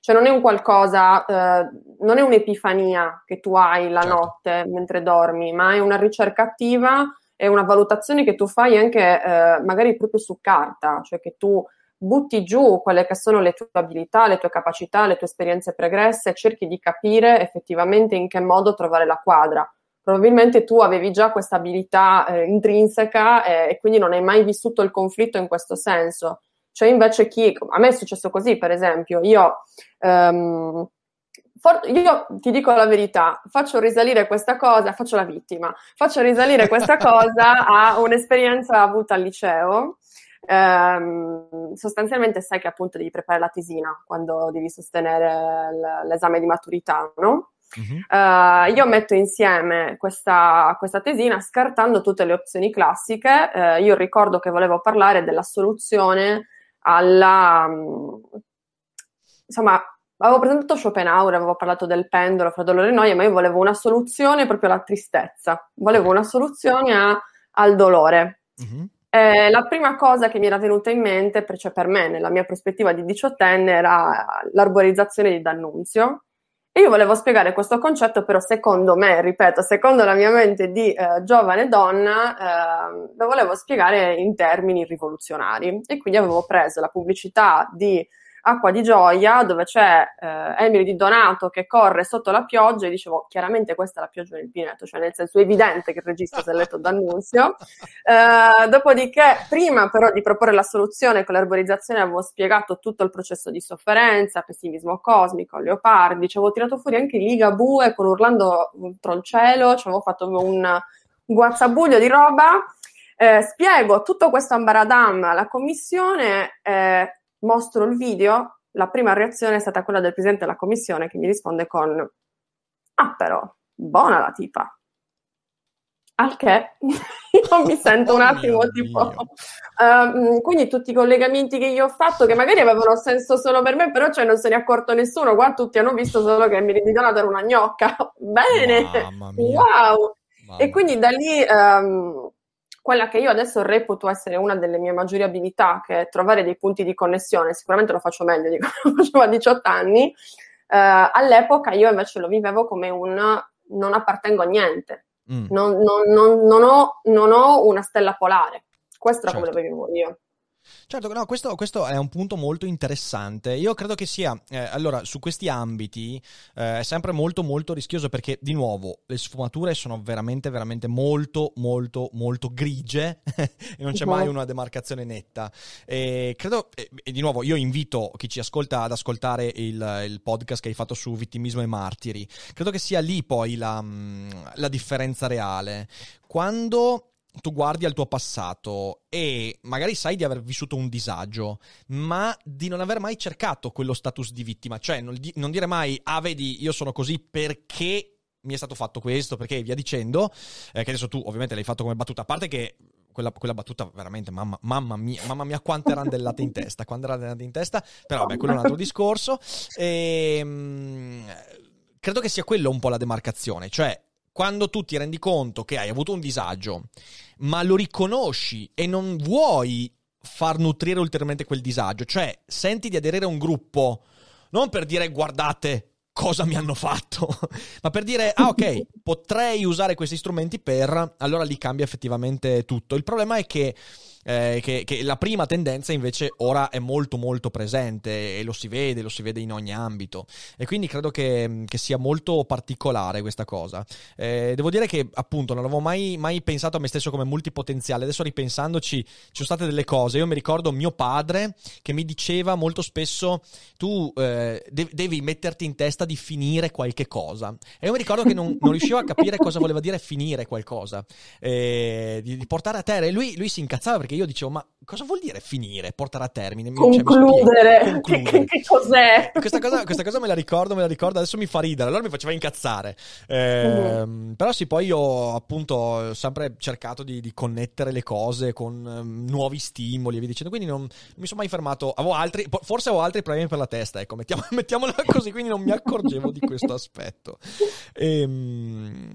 Cioè non è un qualcosa, eh, non è un'epifania che tu hai la certo. notte mentre dormi, ma è una ricerca attiva e una valutazione che tu fai anche eh, magari proprio su carta, cioè che tu butti giù quelle che sono le tue abilità, le tue capacità, le tue esperienze pregresse e cerchi di capire effettivamente in che modo trovare la quadra probabilmente tu avevi già questa abilità eh, intrinseca eh, e quindi non hai mai vissuto il conflitto in questo senso. Cioè invece chi, a me è successo così per esempio, io, um, for, io ti dico la verità, faccio risalire questa cosa, faccio la vittima, faccio risalire questa cosa a un'esperienza avuta al liceo. Um, sostanzialmente sai che appunto devi preparare la tesina quando devi sostenere l'esame di maturità, no? Uh-huh. Uh, io metto insieme questa, questa, tesina scartando tutte le opzioni classiche. Uh, io ricordo che volevo parlare della soluzione alla. Um, insomma, avevo presentato Schopenhauer, avevo parlato del pendolo fra dolore e noia, ma io volevo una soluzione proprio alla tristezza. Volevo una soluzione a, al dolore. Uh-huh. Eh, la prima cosa che mi era venuta in mente, cioè per me, nella mia prospettiva di diciottenne, era l'arborizzazione di D'Annunzio e io volevo spiegare questo concetto, però secondo me, ripeto, secondo la mia mente di eh, giovane donna, eh, lo volevo spiegare in termini rivoluzionari. E quindi avevo preso la pubblicità di Acqua di Gioia, dove c'è eh, Emily Di Donato che corre sotto la pioggia e dicevo, chiaramente questa è la pioggia del Pineto, cioè nel senso è evidente che il regista si è letto d'annunzio. Eh, dopodiché, prima però di proporre la soluzione con l'arborizzazione avevo spiegato tutto il processo di sofferenza, pessimismo cosmico, leopardi, ci avevo tirato fuori anche Ligabue con Urlando Troncello, ci avevo fatto un guazzabuglio di roba. Eh, spiego tutto questo ambaradam alla commissione, eh, mostro il video, la prima reazione è stata quella del presidente della commissione che mi risponde con Ah però, buona la tipa. Al che io mi sento un oh attimo oh tipo... Um, quindi tutti i collegamenti che io ho fatto, che magari avevano senso solo per me, però cioè non se ne è accorto nessuno. Qua tutti hanno visto solo che mi Donato era una gnocca. Bene! Wow! Mamma. E quindi da lì... Um, quella che io adesso reputo essere una delle mie maggiori abilità, che è trovare dei punti di connessione, sicuramente lo faccio meglio di quando facevo a 18 anni, eh, all'epoca io invece lo vivevo come un non appartengo a niente, mm. non, non, non, non, ho, non ho una stella polare, questo era certo. come lo vivevo io. Certo, no, questo, questo, è un punto molto interessante. Io credo che sia, eh, allora, su questi ambiti eh, è sempre molto molto rischioso perché, di nuovo, le sfumature sono veramente, veramente molto, molto, molto grigie e non c'è mai una demarcazione netta. E credo, e, e, di nuovo, io invito chi ci ascolta ad ascoltare il, il, podcast che hai fatto su vittimismo e martiri. Credo che sia lì poi la, mm, la differenza reale. Quando tu guardi al tuo passato e magari sai di aver vissuto un disagio, ma di non aver mai cercato quello status di vittima, cioè non, di, non dire mai, ah vedi, io sono così perché mi è stato fatto questo, perché via dicendo, eh, che adesso tu ovviamente l'hai fatto come battuta, a parte che quella, quella battuta veramente, mamma, mamma, mia, mamma mia, quante randellate in testa, quante randellate in testa, però vabbè, quello è un altro discorso. E, ehm, mh, credo che sia quello un po' la demarcazione, cioè quando tu ti rendi conto che hai avuto un disagio, ma lo riconosci e non vuoi far nutrire ulteriormente quel disagio, cioè senti di aderire a un gruppo non per dire guardate cosa mi hanno fatto, ma per dire, ah ok, potrei usare questi strumenti per, allora lì cambia effettivamente tutto. Il problema è che eh, che, che, la prima tendenza invece ora è molto molto presente e lo si vede, lo si vede in ogni ambito. E quindi credo che, che sia molto particolare questa cosa. Eh, devo dire che appunto non avevo mai, mai, pensato a me stesso come multipotenziale, adesso ripensandoci ci sono state delle cose, io mi ricordo mio padre che mi diceva molto spesso tu eh, de- devi metterti in testa di finire qualche cosa. E io mi ricordo che non, non riuscivo a capire cosa voleva dire finire qualcosa, eh, di, di, portare a terra. E lui, lui si incazzava perché perché io dicevo, ma cosa vuol dire finire, portare a termine? Concludere, cioè, concludere. Che, che, cos'è? Questa cosa, questa cosa, me la ricordo, me la ricordo, adesso mi fa ridere, allora mi faceva incazzare. Eh, uh-huh. Però sì, poi io appunto ho sempre cercato di, di connettere le cose con um, nuovi stimoli e via dicendo, quindi non, non, mi sono mai fermato, avevo altri, forse avevo altri problemi per la testa, ecco, mettiamo, mettiamola così, quindi non mi accorgevo di questo aspetto. Ehm...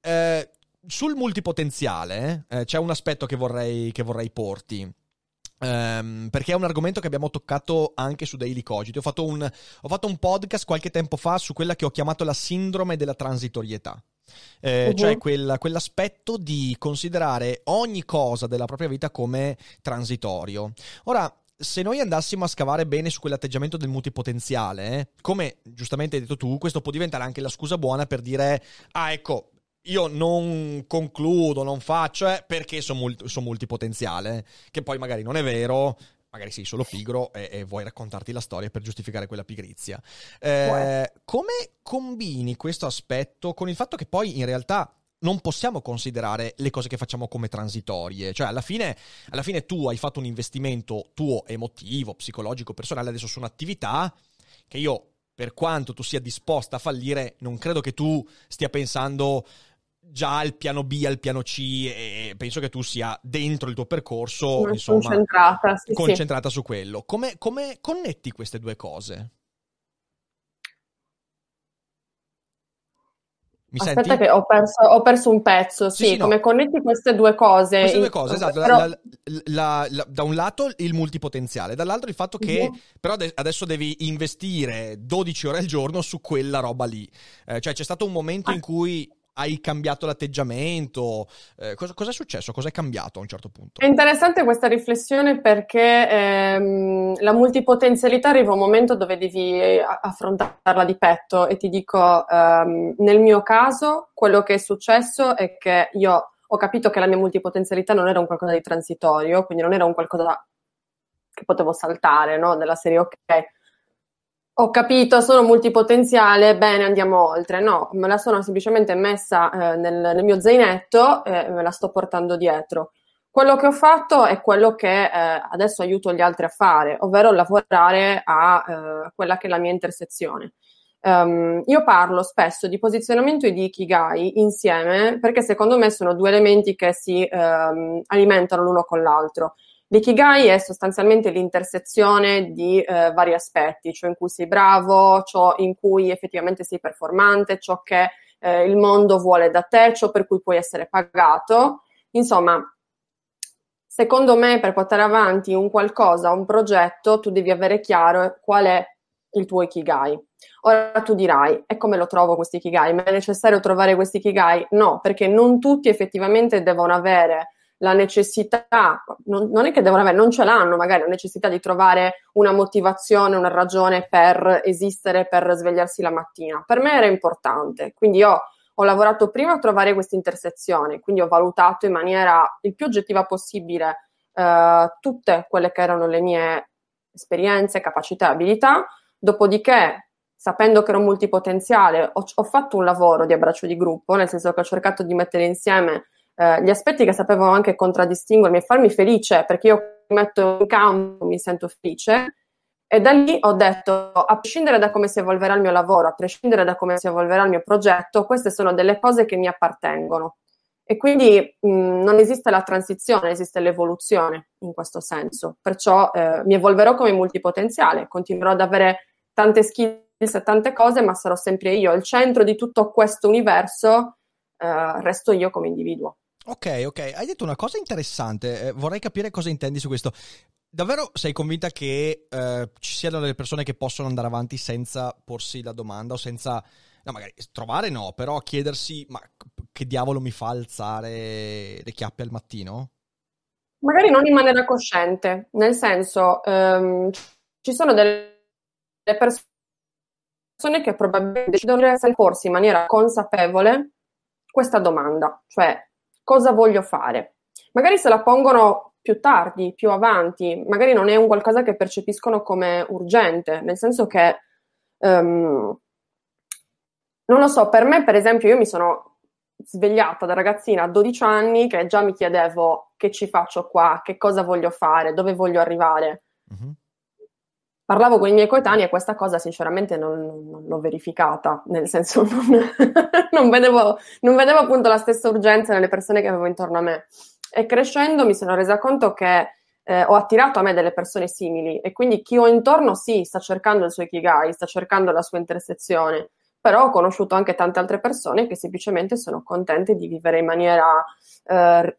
Eh, sul multipotenziale eh, c'è un aspetto che vorrei, che vorrei porti. Um, perché è un argomento che abbiamo toccato anche su Daily Cogito. Ho fatto, un, ho fatto un podcast qualche tempo fa su quella che ho chiamato la sindrome della transitorietà. Eh, uh-huh. Cioè quella, quell'aspetto di considerare ogni cosa della propria vita come transitorio. Ora, se noi andassimo a scavare bene su quell'atteggiamento del multipotenziale, eh, come giustamente hai detto tu, questo può diventare anche la scusa buona per dire, ah ecco, io non concludo, non faccio, eh, perché sono multi, son multipotenziale, che poi magari non è vero, magari sei solo pigro e, e, vuoi raccontarti la storia per giustificare quella pigrizia. Eh, come combini questo aspetto con il fatto che poi in realtà non possiamo considerare le cose che facciamo come transitorie. Cioè, alla fine, alla fine tu hai fatto un investimento tuo emotivo, psicologico, personale adesso su un'attività che io, per quanto tu sia disposta a fallire, non credo che tu stia pensando già al piano B, al piano C e penso che tu sia dentro il tuo percorso, Sono insomma, concentrata, sì, concentrata sì. su quello. Come, come connetti queste due cose? Mi Aspetta senti? che ho perso, ho perso, un pezzo, sì, sì, come no. connetti queste due cose? Queste due cose, esatto, però... la, la, la, da un lato il multipotenziale, dall'altro il fatto che uh-huh. però adesso devi investire 12 ore al giorno su quella roba lì, eh, cioè c'è stato un momento ah. in cui hai cambiato l'atteggiamento? Eh, cosa, è successo? Cosa è cambiato a un certo punto? È interessante questa riflessione perché ehm, la multipotenzialità arriva un momento dove devi eh, affrontarla di petto e ti dico, ehm, nel mio caso, quello che è successo è che io ho capito che la mia multipotenzialità non era un qualcosa di transitorio, quindi non era un qualcosa che potevo saltare, no? Della serie, ok, ho capito, sono multipotenziale, bene, andiamo oltre. No, me la sono semplicemente messa eh, nel, nel, mio zainetto e me la sto portando dietro. Quello che ho fatto è quello che eh, adesso aiuto gli altri a fare, ovvero lavorare a eh, quella che è la mia intersezione. Um, io parlo spesso di posizionamento e di Ikigai insieme perché secondo me sono due elementi che si um, alimentano l'uno con l'altro. L'ikigai è sostanzialmente l'intersezione di eh, vari aspetti, ciò in cui sei bravo, ciò in cui effettivamente sei performante, ciò che eh, il mondo vuole da te, ciò per cui puoi essere pagato. Insomma, secondo me per portare avanti un qualcosa, un progetto, tu devi avere chiaro qual è il tuo ikigai. Ora tu dirai, e come lo trovo questo ikigai? Ma è necessario trovare questo ikigai? No, perché non tutti effettivamente devono avere la necessità, non, non, è che devono avere, non ce l'hanno magari la necessità di trovare una motivazione, una ragione per esistere, per svegliarsi la mattina. Per me era importante, quindi io ho lavorato prima a trovare questa intersezione, quindi ho valutato in maniera il più oggettiva possibile eh, tutte quelle che erano le mie esperienze, capacità e abilità, dopodiché sapendo che ero multipotenziale, ho, ho fatto un lavoro di abbraccio di gruppo, nel senso che ho cercato di mettere insieme eh, gli aspetti che sapevo anche contraddistinguermi e farmi felice, perché io mi metto in campo, mi sento felice. E da lì ho detto, a prescindere da come si evolverà il mio lavoro, a prescindere da come si evolverà il mio progetto, queste sono delle cose che mi appartengono. E quindi mh, non esiste la transizione, esiste l'evoluzione in questo senso. Perciò eh, mi evolverò come multipotenziale, continuerò ad avere tante skills e tante cose, ma sarò sempre io. Il centro di tutto questo universo eh, resto io come individuo. Ok, ok, hai detto una cosa interessante, eh, vorrei capire cosa intendi su questo. Davvero sei convinta che eh, ci siano delle persone che possono andare avanti senza porsi la domanda o senza, no magari trovare no, però chiedersi ma che diavolo mi fa alzare le chiappe al mattino? Magari non in maniera cosciente, nel senso ehm, ci sono delle persone che probabilmente decidono di porsi in maniera consapevole questa domanda, cioè cosa voglio fare. Magari se la pongono più tardi, più avanti, magari non è un qualcosa che percepiscono come urgente, nel senso che, um, non lo so, per me per esempio io mi sono svegliata da ragazzina a 12 anni che già mi chiedevo che ci faccio qua, che cosa voglio fare, dove voglio arrivare. Uh-huh parlavo con i miei coetanei e questa cosa sinceramente non, non l'ho verificata, nel senso non, non, vedevo, non vedevo appunto la stessa urgenza nelle persone che avevo intorno a me. E crescendo mi sono resa conto che eh, ho attirato a me delle persone simili. E quindi chi ho intorno sì, sta cercando il suo ikigai, sta cercando la sua intersezione, però ho conosciuto anche tante altre persone che semplicemente sono contente di vivere in maniera eh,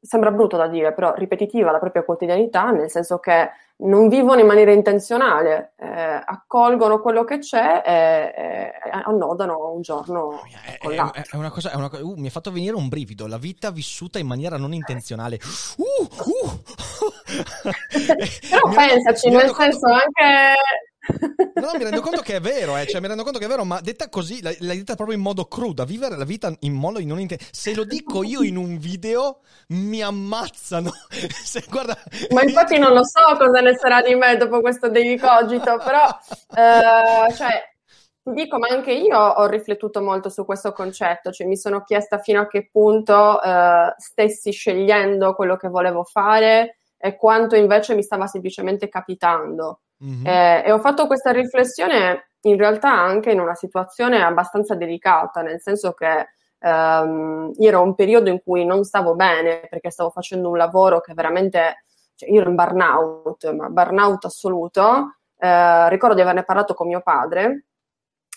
sembra brutto da dire, però ripetitiva la propria quotidianità, nel senso che non vivono in maniera intenzionale, eh, accolgono quello che c'è e, e annodano un giorno è, con l'altro. È una cosa, è una, uh, mi ha fatto venire un brivido, la vita vissuta in maniera non intenzionale. Uh, uh. però pensaci, nel senso anche No, mi rendo conto che è vero, eh, cioè, mi rendo conto che è vero, ma detta così, l'hai, detta proprio in modo crudo, vivere la vita in modo non inter... Se lo dico io in un video, mi ammazzano. Se, guarda, ma infatti non lo so cosa ne sarà di me dopo questo Daily Cogito, però, eh, cioè, ti dico, ma anche io ho riflettuto molto su questo concetto, cioè mi sono chiesta fino a che punto eh, stessi scegliendo quello che volevo fare e quanto invece mi stava semplicemente capitando. Mm-hmm. Eh, e ho fatto questa riflessione in realtà anche in una situazione abbastanza delicata, nel senso che ehm, ero un periodo in cui non stavo bene perché stavo facendo un lavoro che veramente, cioè io ero in burnout, ma burnout assoluto. Eh, ricordo di averne parlato con mio padre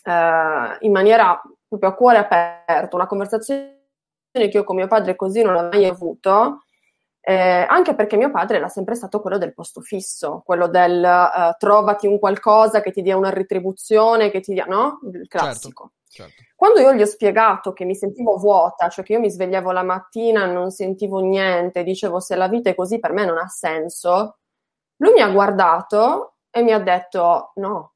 eh, in maniera proprio a cuore aperto, una conversazione che io con mio padre così non ho mai avuto eh, anche perché mio padre era sempre stato quello del posto fisso, quello del uh, trovati un qualcosa che ti dia una retribuzione, che ti dia, no? Il certo, classico. Certo, certo. Quando io gli ho spiegato che mi sentivo vuota, cioè che io mi svegliavo la mattina, non sentivo niente, dicevo se la vita è così per me non ha senso, lui mi ha guardato e mi ha detto no,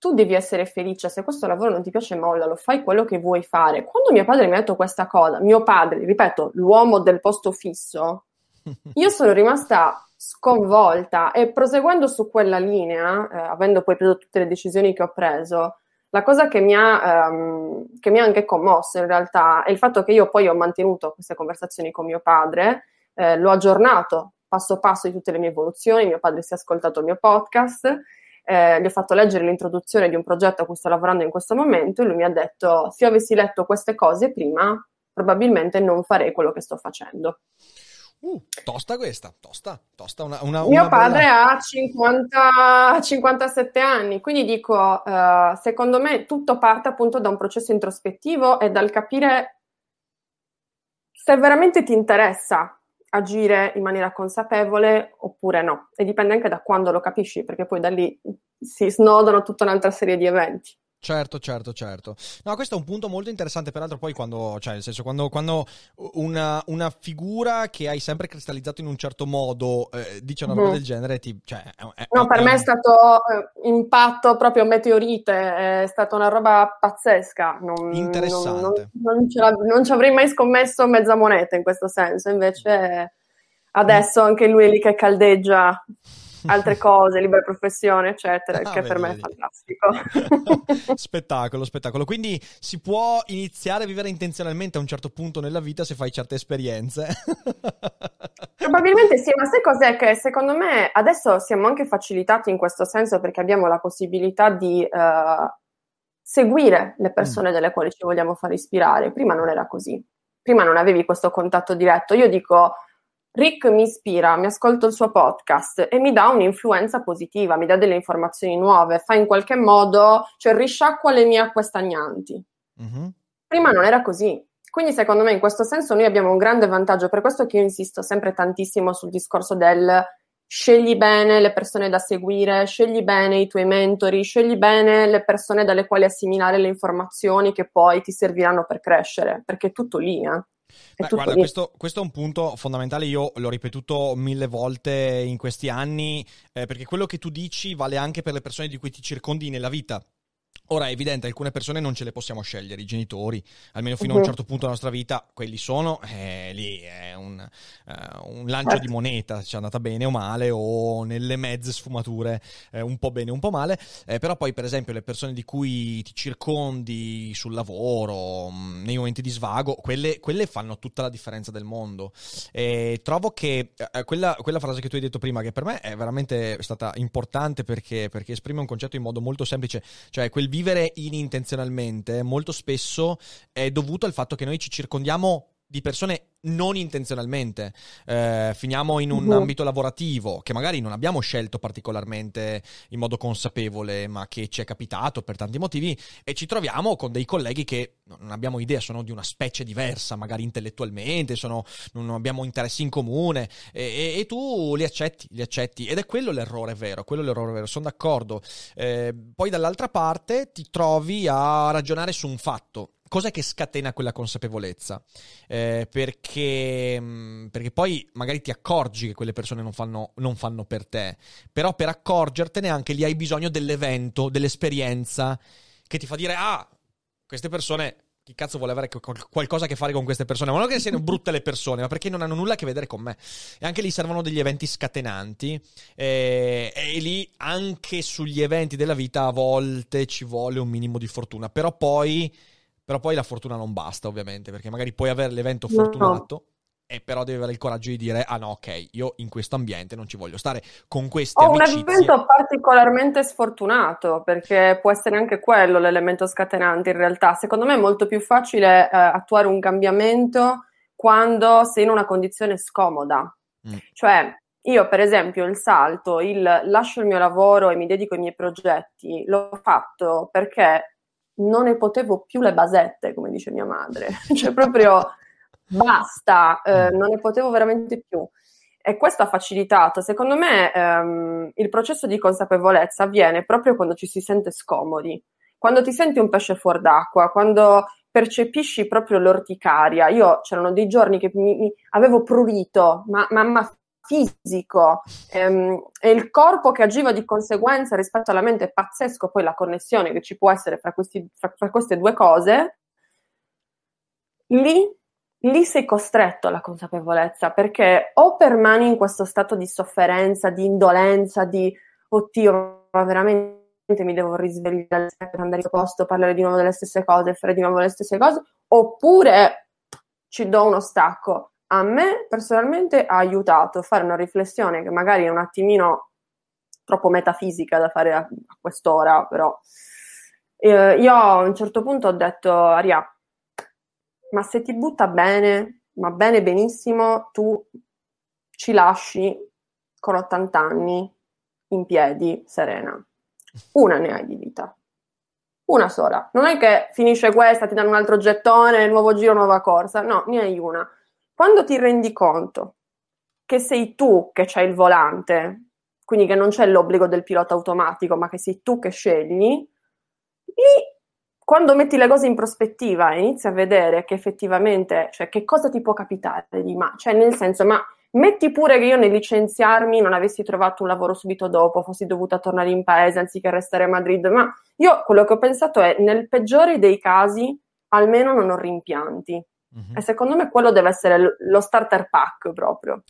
tu devi essere felice, se questo lavoro non ti piace mollalo, fai quello che vuoi fare. Quando mio padre mi ha detto questa cosa, mio padre, ripeto, l'uomo del posto fisso, io sono rimasta sconvolta e proseguendo su quella linea, eh, avendo poi preso tutte le decisioni che ho preso, la cosa che mi, ha, ehm, che mi ha anche commosso in realtà è il fatto che io poi ho mantenuto queste conversazioni con mio padre, eh, l'ho aggiornato passo passo di tutte le mie evoluzioni, mio padre si è ascoltato il mio podcast eh, gli ho fatto leggere l'introduzione di un progetto a cui sto lavorando in questo momento e lui mi ha detto se io avessi letto queste cose prima probabilmente non farei quello che sto facendo. Uh, tosta questa, tosta, tosta una, una Mio una padre bella... ha 50, 57 anni, quindi dico, uh, secondo me tutto parte appunto da un processo introspettivo e dal capire se veramente ti interessa agire in maniera consapevole oppure no. E dipende anche da quando lo capisci, perché poi da lì si snodano tutta un'altra serie di eventi. Certo, certo, certo. No, questo è un punto molto interessante, peraltro poi quando, cioè nel senso, quando, quando una, una, figura che hai sempre cristallizzato in un certo modo eh, dice una roba mm. del genere, ti, cioè, è, No, è, per è me è stato eh, impatto proprio meteorite, è stata una roba pazzesca. Non, Interessante. Non, non, non, ci avrei mai scommesso mezza moneta in questo senso, invece adesso anche lui è lì che caldeggia altre cose, libera professione, eccetera, ah, che vedi, per me vedi. è fantastico. spettacolo, spettacolo. Quindi si può iniziare a vivere intenzionalmente a un certo punto nella vita se fai certe esperienze. Probabilmente sì, ma sai cos'è che secondo me adesso siamo anche facilitati in questo senso perché abbiamo la possibilità di uh, seguire le persone mm. delle quali ci vogliamo far ispirare. Prima non era così. Prima non avevi questo contatto diretto. Io dico Rick mi ispira, mi ascolto il suo podcast e mi dà un'influenza positiva, mi dà delle informazioni nuove, fa in qualche modo, cioè risciacqua le mie acque stagnanti. Mm-hmm. Prima non era così. Quindi secondo me in questo senso noi abbiamo un grande vantaggio, per questo che io insisto sempre tantissimo sul discorso del scegli bene le persone da seguire, scegli bene i tuoi mentori, scegli bene le persone dalle quali assimilare le informazioni che poi ti serviranno per crescere, perché è tutto lì. Eh? Beh, guarda, questo, questo, è un punto fondamentale, io l'ho ripetuto mille volte in questi anni, eh, perché quello che tu dici vale anche per le persone di cui ti circondi nella vita. Ora è evidente, alcune persone non ce le possiamo scegliere, i genitori, almeno fino uh-huh. a un certo punto della nostra vita, quelli sono, eh, lì è un, uh, un lancio di moneta, ci è andata bene o male, o nelle mezze sfumature, eh, un po' bene, un po' male, eh, però poi per esempio le persone di cui ti circondi sul lavoro, mh, nei momenti di svago, quelle, quelle, fanno tutta la differenza del mondo. E trovo che eh, quella, quella, frase che tu hai detto prima, che per me è veramente stata importante perché, perché esprime un concetto in modo molto semplice, cioè quel vivere inintenzionalmente molto spesso è dovuto al fatto che noi ci circondiamo di persone non intenzionalmente. Eh, finiamo in un uh-huh. ambito lavorativo che magari non abbiamo scelto particolarmente in modo consapevole, ma che ci è capitato per tanti motivi, e ci troviamo con dei colleghi che non abbiamo idea, sono di una specie diversa, magari intellettualmente, sono, non abbiamo interessi in comune, e, e, e, tu li accetti, li accetti. Ed è quello l'errore vero, quello l'errore vero, sono d'accordo. Eh, poi dall'altra parte ti trovi a ragionare su un fatto cos'è che scatena quella consapevolezza? Eh, perché, mm, perché, poi magari ti accorgi che quelle persone non fanno, non fanno, per te, però per accorgertene anche lì hai bisogno dell'evento, dell'esperienza che ti fa dire, ah, queste persone... Chi cazzo vuole avere qualcosa a che fare con queste persone? Ma non che siano brutte le persone, ma perché non hanno nulla a che vedere con me. E anche lì servono degli eventi scatenanti. E, e lì anche sugli eventi della vita a volte ci vuole un minimo di fortuna. Però poi però poi la fortuna non basta, ovviamente, perché magari puoi avere l'evento fortunato. No. E però devi avere il coraggio di dire: Ah, no, ok, io in questo ambiente non ci voglio stare con queste Ho amicizie. un evento particolarmente sfortunato perché può essere anche quello l'elemento scatenante. In realtà, secondo me è molto più facile eh, attuare un cambiamento quando sei in una condizione scomoda. Mm. Cioè, io, per esempio, il salto, il lascio il mio lavoro e mi dedico ai miei progetti, l'ho fatto perché non ne potevo più le basette, come dice mia madre, cioè proprio basta, eh, mm. non ne potevo veramente più. E questo ha facilitato, secondo me, ehm, il processo di consapevolezza avviene proprio quando ci si sente scomodi, quando ti senti un pesce fuor d'acqua, quando percepisci proprio l'orticaria. Io c'erano dei giorni che mi, mi avevo prurito, ma, mamma fisico ehm, e il corpo che agiva di conseguenza rispetto alla mente è pazzesco poi la connessione che ci può essere fra, questi, fra, fra queste due cose, lì, lì sei costretto alla consapevolezza perché o permani in questo stato di sofferenza, di indolenza, di oddio, ma veramente mi devo risvegliare per andare in posto, parlare di nuovo delle stesse cose, fare di nuovo le stesse cose, oppure ci do uno stacco a me personalmente ha aiutato a fare una riflessione che magari è un attimino troppo metafisica da fare a, quest'ora, però eh, io a un certo punto ho detto, Aria, ma se ti butta bene, ma bene benissimo, tu ci lasci con 80 anni in piedi, serena. Una ne hai di vita. Una sola. Non è che finisce questa, ti danno un altro gettone, nuovo giro, nuova corsa. No, ne hai una quando ti rendi conto che sei tu che c'hai il volante, quindi che non c'è l'obbligo del pilota automatico, ma che sei tu che scegli, lì quando metti le cose in prospettiva e inizi a vedere che effettivamente, cioè che cosa ti può capitare di ma, cioè nel senso, ma metti pure che io nel licenziarmi non avessi trovato un lavoro subito dopo, fossi dovuta tornare in paese anziché restare a Madrid, ma io quello che ho pensato è nel peggiore dei casi almeno non ho rimpianti. Mm-hmm. E secondo me quello deve essere lo starter pack proprio.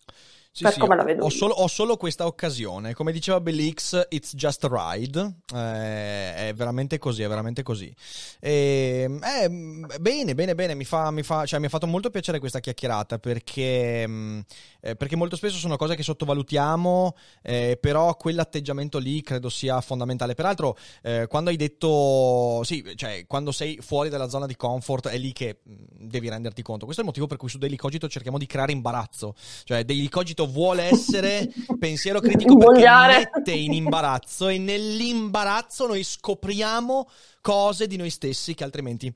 Sì, per sì, come la vedo. Ho solo, ho solo, questa occasione. Come diceva Bellix, it's just a ride. Eh, è veramente così, è veramente così. E, eh, bene, bene, bene. Mi, fa, mi, fa, cioè, mi ha fatto molto piacere questa chiacchierata perché, mm, eh, perché molto spesso sono cose che sottovalutiamo, eh, però quell'atteggiamento lì credo sia fondamentale. Peraltro, eh, quando hai detto, sì, cioè, quando sei fuori dalla zona di comfort è lì che mm, devi renderti conto. Questo è il motivo per cui su Daily Cogito cerchiamo di creare imbarazzo. Cioè, Daily Cogito cogito vuole essere pensiero critico perché mette in imbarazzo e nell'imbarazzo noi scopriamo cose di noi stessi che altrimenti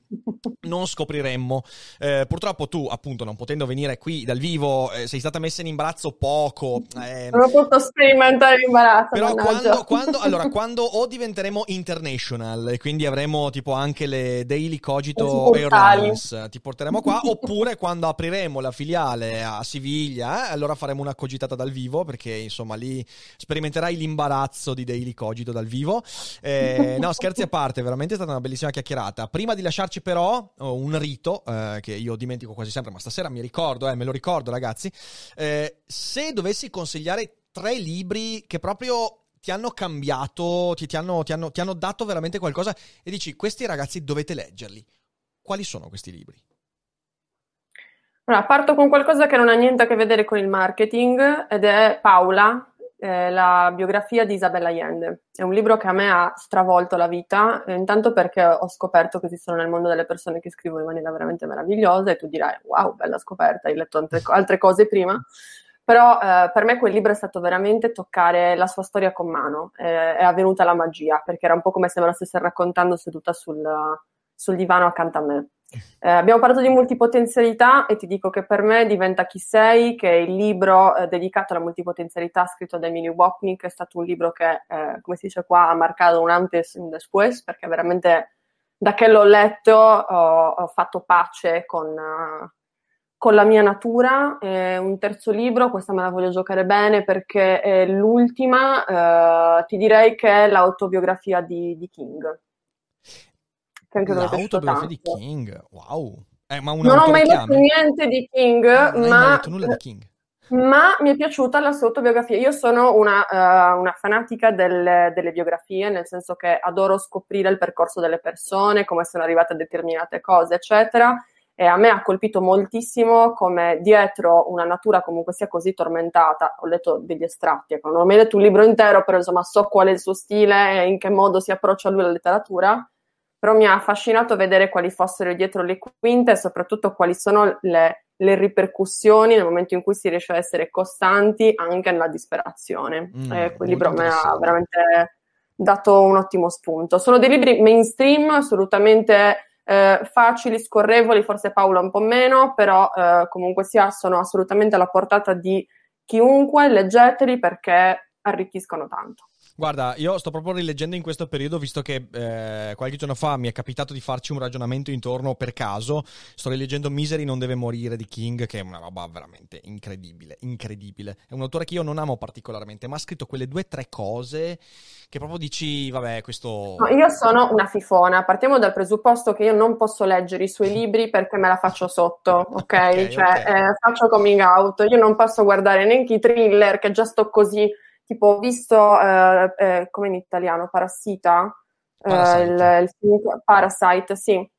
non scopriremmo. Eh, purtroppo tu, appunto, non potendo venire qui dal vivo, eh, sei stata messa in imbarazzo poco. Eh, non ho potuto sperimentare l'imbarazzo. Però quando, quando, allora, quando o diventeremo international e quindi avremo tipo anche le Daily Cogito Airlines, ti porteremo qua, oppure quando apriremo la filiale a Siviglia, eh, allora faremo una cogitata dal vivo perché insomma lì sperimenterai l'imbarazzo di Daily Cogito dal vivo. Eh, no, scherzi a parte, veramente è stata una bellissima chiacchierata. Prima di lasciarci però un rito eh, che io dimentico quasi sempre, ma stasera mi ricordo, eh, me lo ricordo ragazzi. Eh, se dovessi consigliare tre libri che proprio ti hanno cambiato, ti, ti, hanno, ti, hanno, ti hanno dato veramente qualcosa e dici questi ragazzi dovete leggerli. Quali sono questi libri? Allora, parto con qualcosa che non ha niente a che vedere con il marketing ed è Paola eh, la biografia di Isabella Allende. È un libro che a me ha stravolto la vita, eh, intanto perché ho scoperto che esistono nel mondo delle persone che scrivono in maniera veramente meravigliosa e tu dirai wow, bella scoperta, hai letto altre, altre cose prima. Però eh, per me quel libro è stato veramente toccare la sua storia con mano, è avvenuta la magia, perché era un po' come se me la stesse raccontando seduta sul, sul divano accanto a me. Eh, abbiamo parlato di multipotenzialità e ti dico che per me diventa Chi sei, che è il libro eh, dedicato alla multipotenzialità scritto da Emily Wapnick, è stato un libro che, eh, come si dice qua, ha marcato un antes e un después, perché veramente da che l'ho letto ho, ho fatto pace con, uh, con, la mia natura. un terzo libro, questa me la voglio giocare bene perché è l'ultima, uh, ti direi che è l'autobiografia di, di King che anche L'autobiografia di King, wow. Eh, non ho mai letto niente di King, ah, non ma... Non letto nulla di King. Ma mi è piaciuta la sua autobiografia. Io sono una, uh, una fanatica delle, delle, biografie, nel senso che adoro scoprire il percorso delle persone, come sono arrivate a determinate cose, eccetera. E a me ha colpito moltissimo come dietro una natura comunque sia così tormentata, ho letto degli estratti, ecco, non ho mai letto un libro intero, però insomma so qual è il suo stile e in che modo si approccia lui alla letteratura però mi ha affascinato vedere quali fossero dietro le quinte e soprattutto quali sono le, le ripercussioni nel momento in cui si riesce a essere costanti anche nella disperazione. Mm, eh, quel libro mi ha veramente dato un ottimo spunto. Sono dei libri mainstream, assolutamente eh, facili, scorrevoli, forse Paolo un po' meno, però eh, comunque sia sono assolutamente alla portata di chiunque, leggeteli perché arricchiscono tanto. Guarda, io sto proprio rileggendo in questo periodo, visto che eh, qualche giorno fa mi è capitato di farci un ragionamento intorno per caso. Sto rileggendo Misery non deve morire di King, che è una roba veramente incredibile, incredibile. È un autore che io non amo particolarmente, ma ha scritto quelle due o tre cose che proprio dici, vabbè, questo... No, io sono una fifona, partiamo dal presupposto che io non posso leggere i suoi libri perché me la faccio sotto, ok? okay cioè, okay. Eh, faccio coming out, io non posso guardare neanche i thriller che già sto così tipo ho visto, eh, eh, come in italiano, Parassita, eh, Parasite. il, il film Parasite, sì.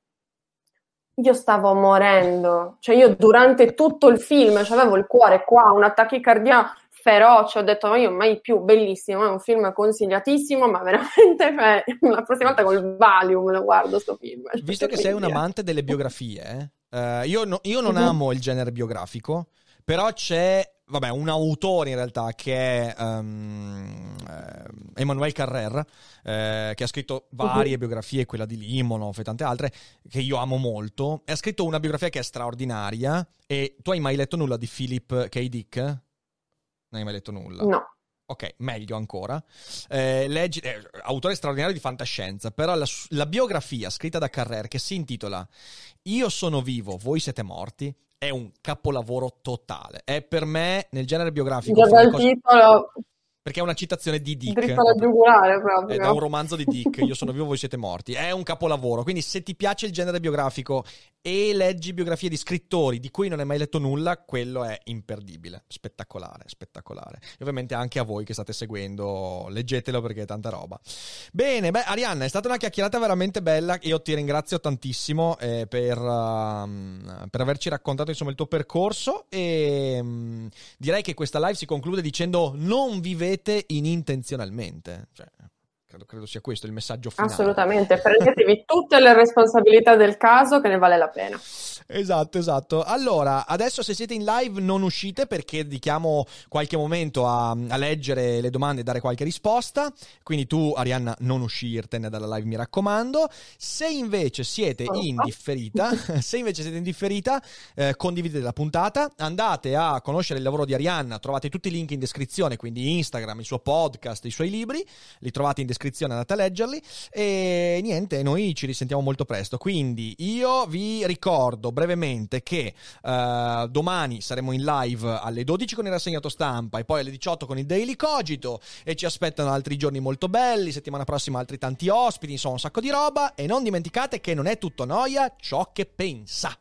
Io stavo morendo, cioè io durante tutto il film avevo il cuore qua, una tachicardia feroce, ho detto ma io mai più, bellissimo, è un film consigliatissimo, ma veramente cioè, la prossima volta col Valium lo guardo sto film. Visto che sei un amante delle biografie, eh, io, no, io, non mm-hmm. amo il genere biografico, però c'è vabbè, un autore in realtà che è um, eh, Emmanuel Carrer, eh, che ha scritto varie uh-huh. biografie, quella di Limonov e tante altre, che io amo molto. E ha scritto una biografia che è straordinaria. E tu hai mai letto nulla di Philip K. Dick? Non hai mai letto nulla? No. Ok, meglio ancora. Eh, leggi, eh, autore straordinario di fantascienza, però la, la biografia scritta da Carrer che si intitola Io sono vivo, voi siete morti, è un capolavoro totale. È per me, nel genere biografico... Già dal titolo perché è una citazione di Dick. Dritto alla giugulare proprio. È da un romanzo di Dick, Io sono vivo, voi siete morti. È un capolavoro. Quindi se ti piace il genere biografico e leggi biografie di scrittori di cui non hai mai letto nulla, quello è imperdibile. Spettacolare, spettacolare. E ovviamente anche a voi che state seguendo, leggetelo perché è tanta roba. Bene, beh, Arianna, è stata una chiacchierata veramente bella. Io ti ringrazio tantissimo eh, per, uh, per, averci raccontato insomma il tuo percorso e um, direi che questa live si conclude dicendo non vivete farete inintenzionalmente. Cioè, credo, credo, sia questo il messaggio finale. Assolutamente, prendetevi tutte le responsabilità del caso che ne vale la pena. Esatto, esatto. Allora, adesso se siete in live non uscite perché dedichiamo qualche momento a, a leggere le domande e dare qualche risposta. Quindi tu, Arianna, non uscirtene dalla live, mi raccomando. Se invece siete in differita, se invece siete in differita, eh, condividete la puntata, andate a conoscere il lavoro di Arianna, trovate tutti i link in descrizione, quindi Instagram, il suo podcast, i suoi libri, li trovate in descrizione, andate a leggerli e niente, noi ci risentiamo molto presto. Quindi io vi ricordo brevemente che uh, domani saremo in live alle 12 con il rassegnato stampa e poi alle 18 con il Daily Cogito e ci aspettano altri giorni molto belli, settimana prossima altri tanti ospiti, insomma un sacco di roba e non dimenticate che non è tutto noia ciò che pensa.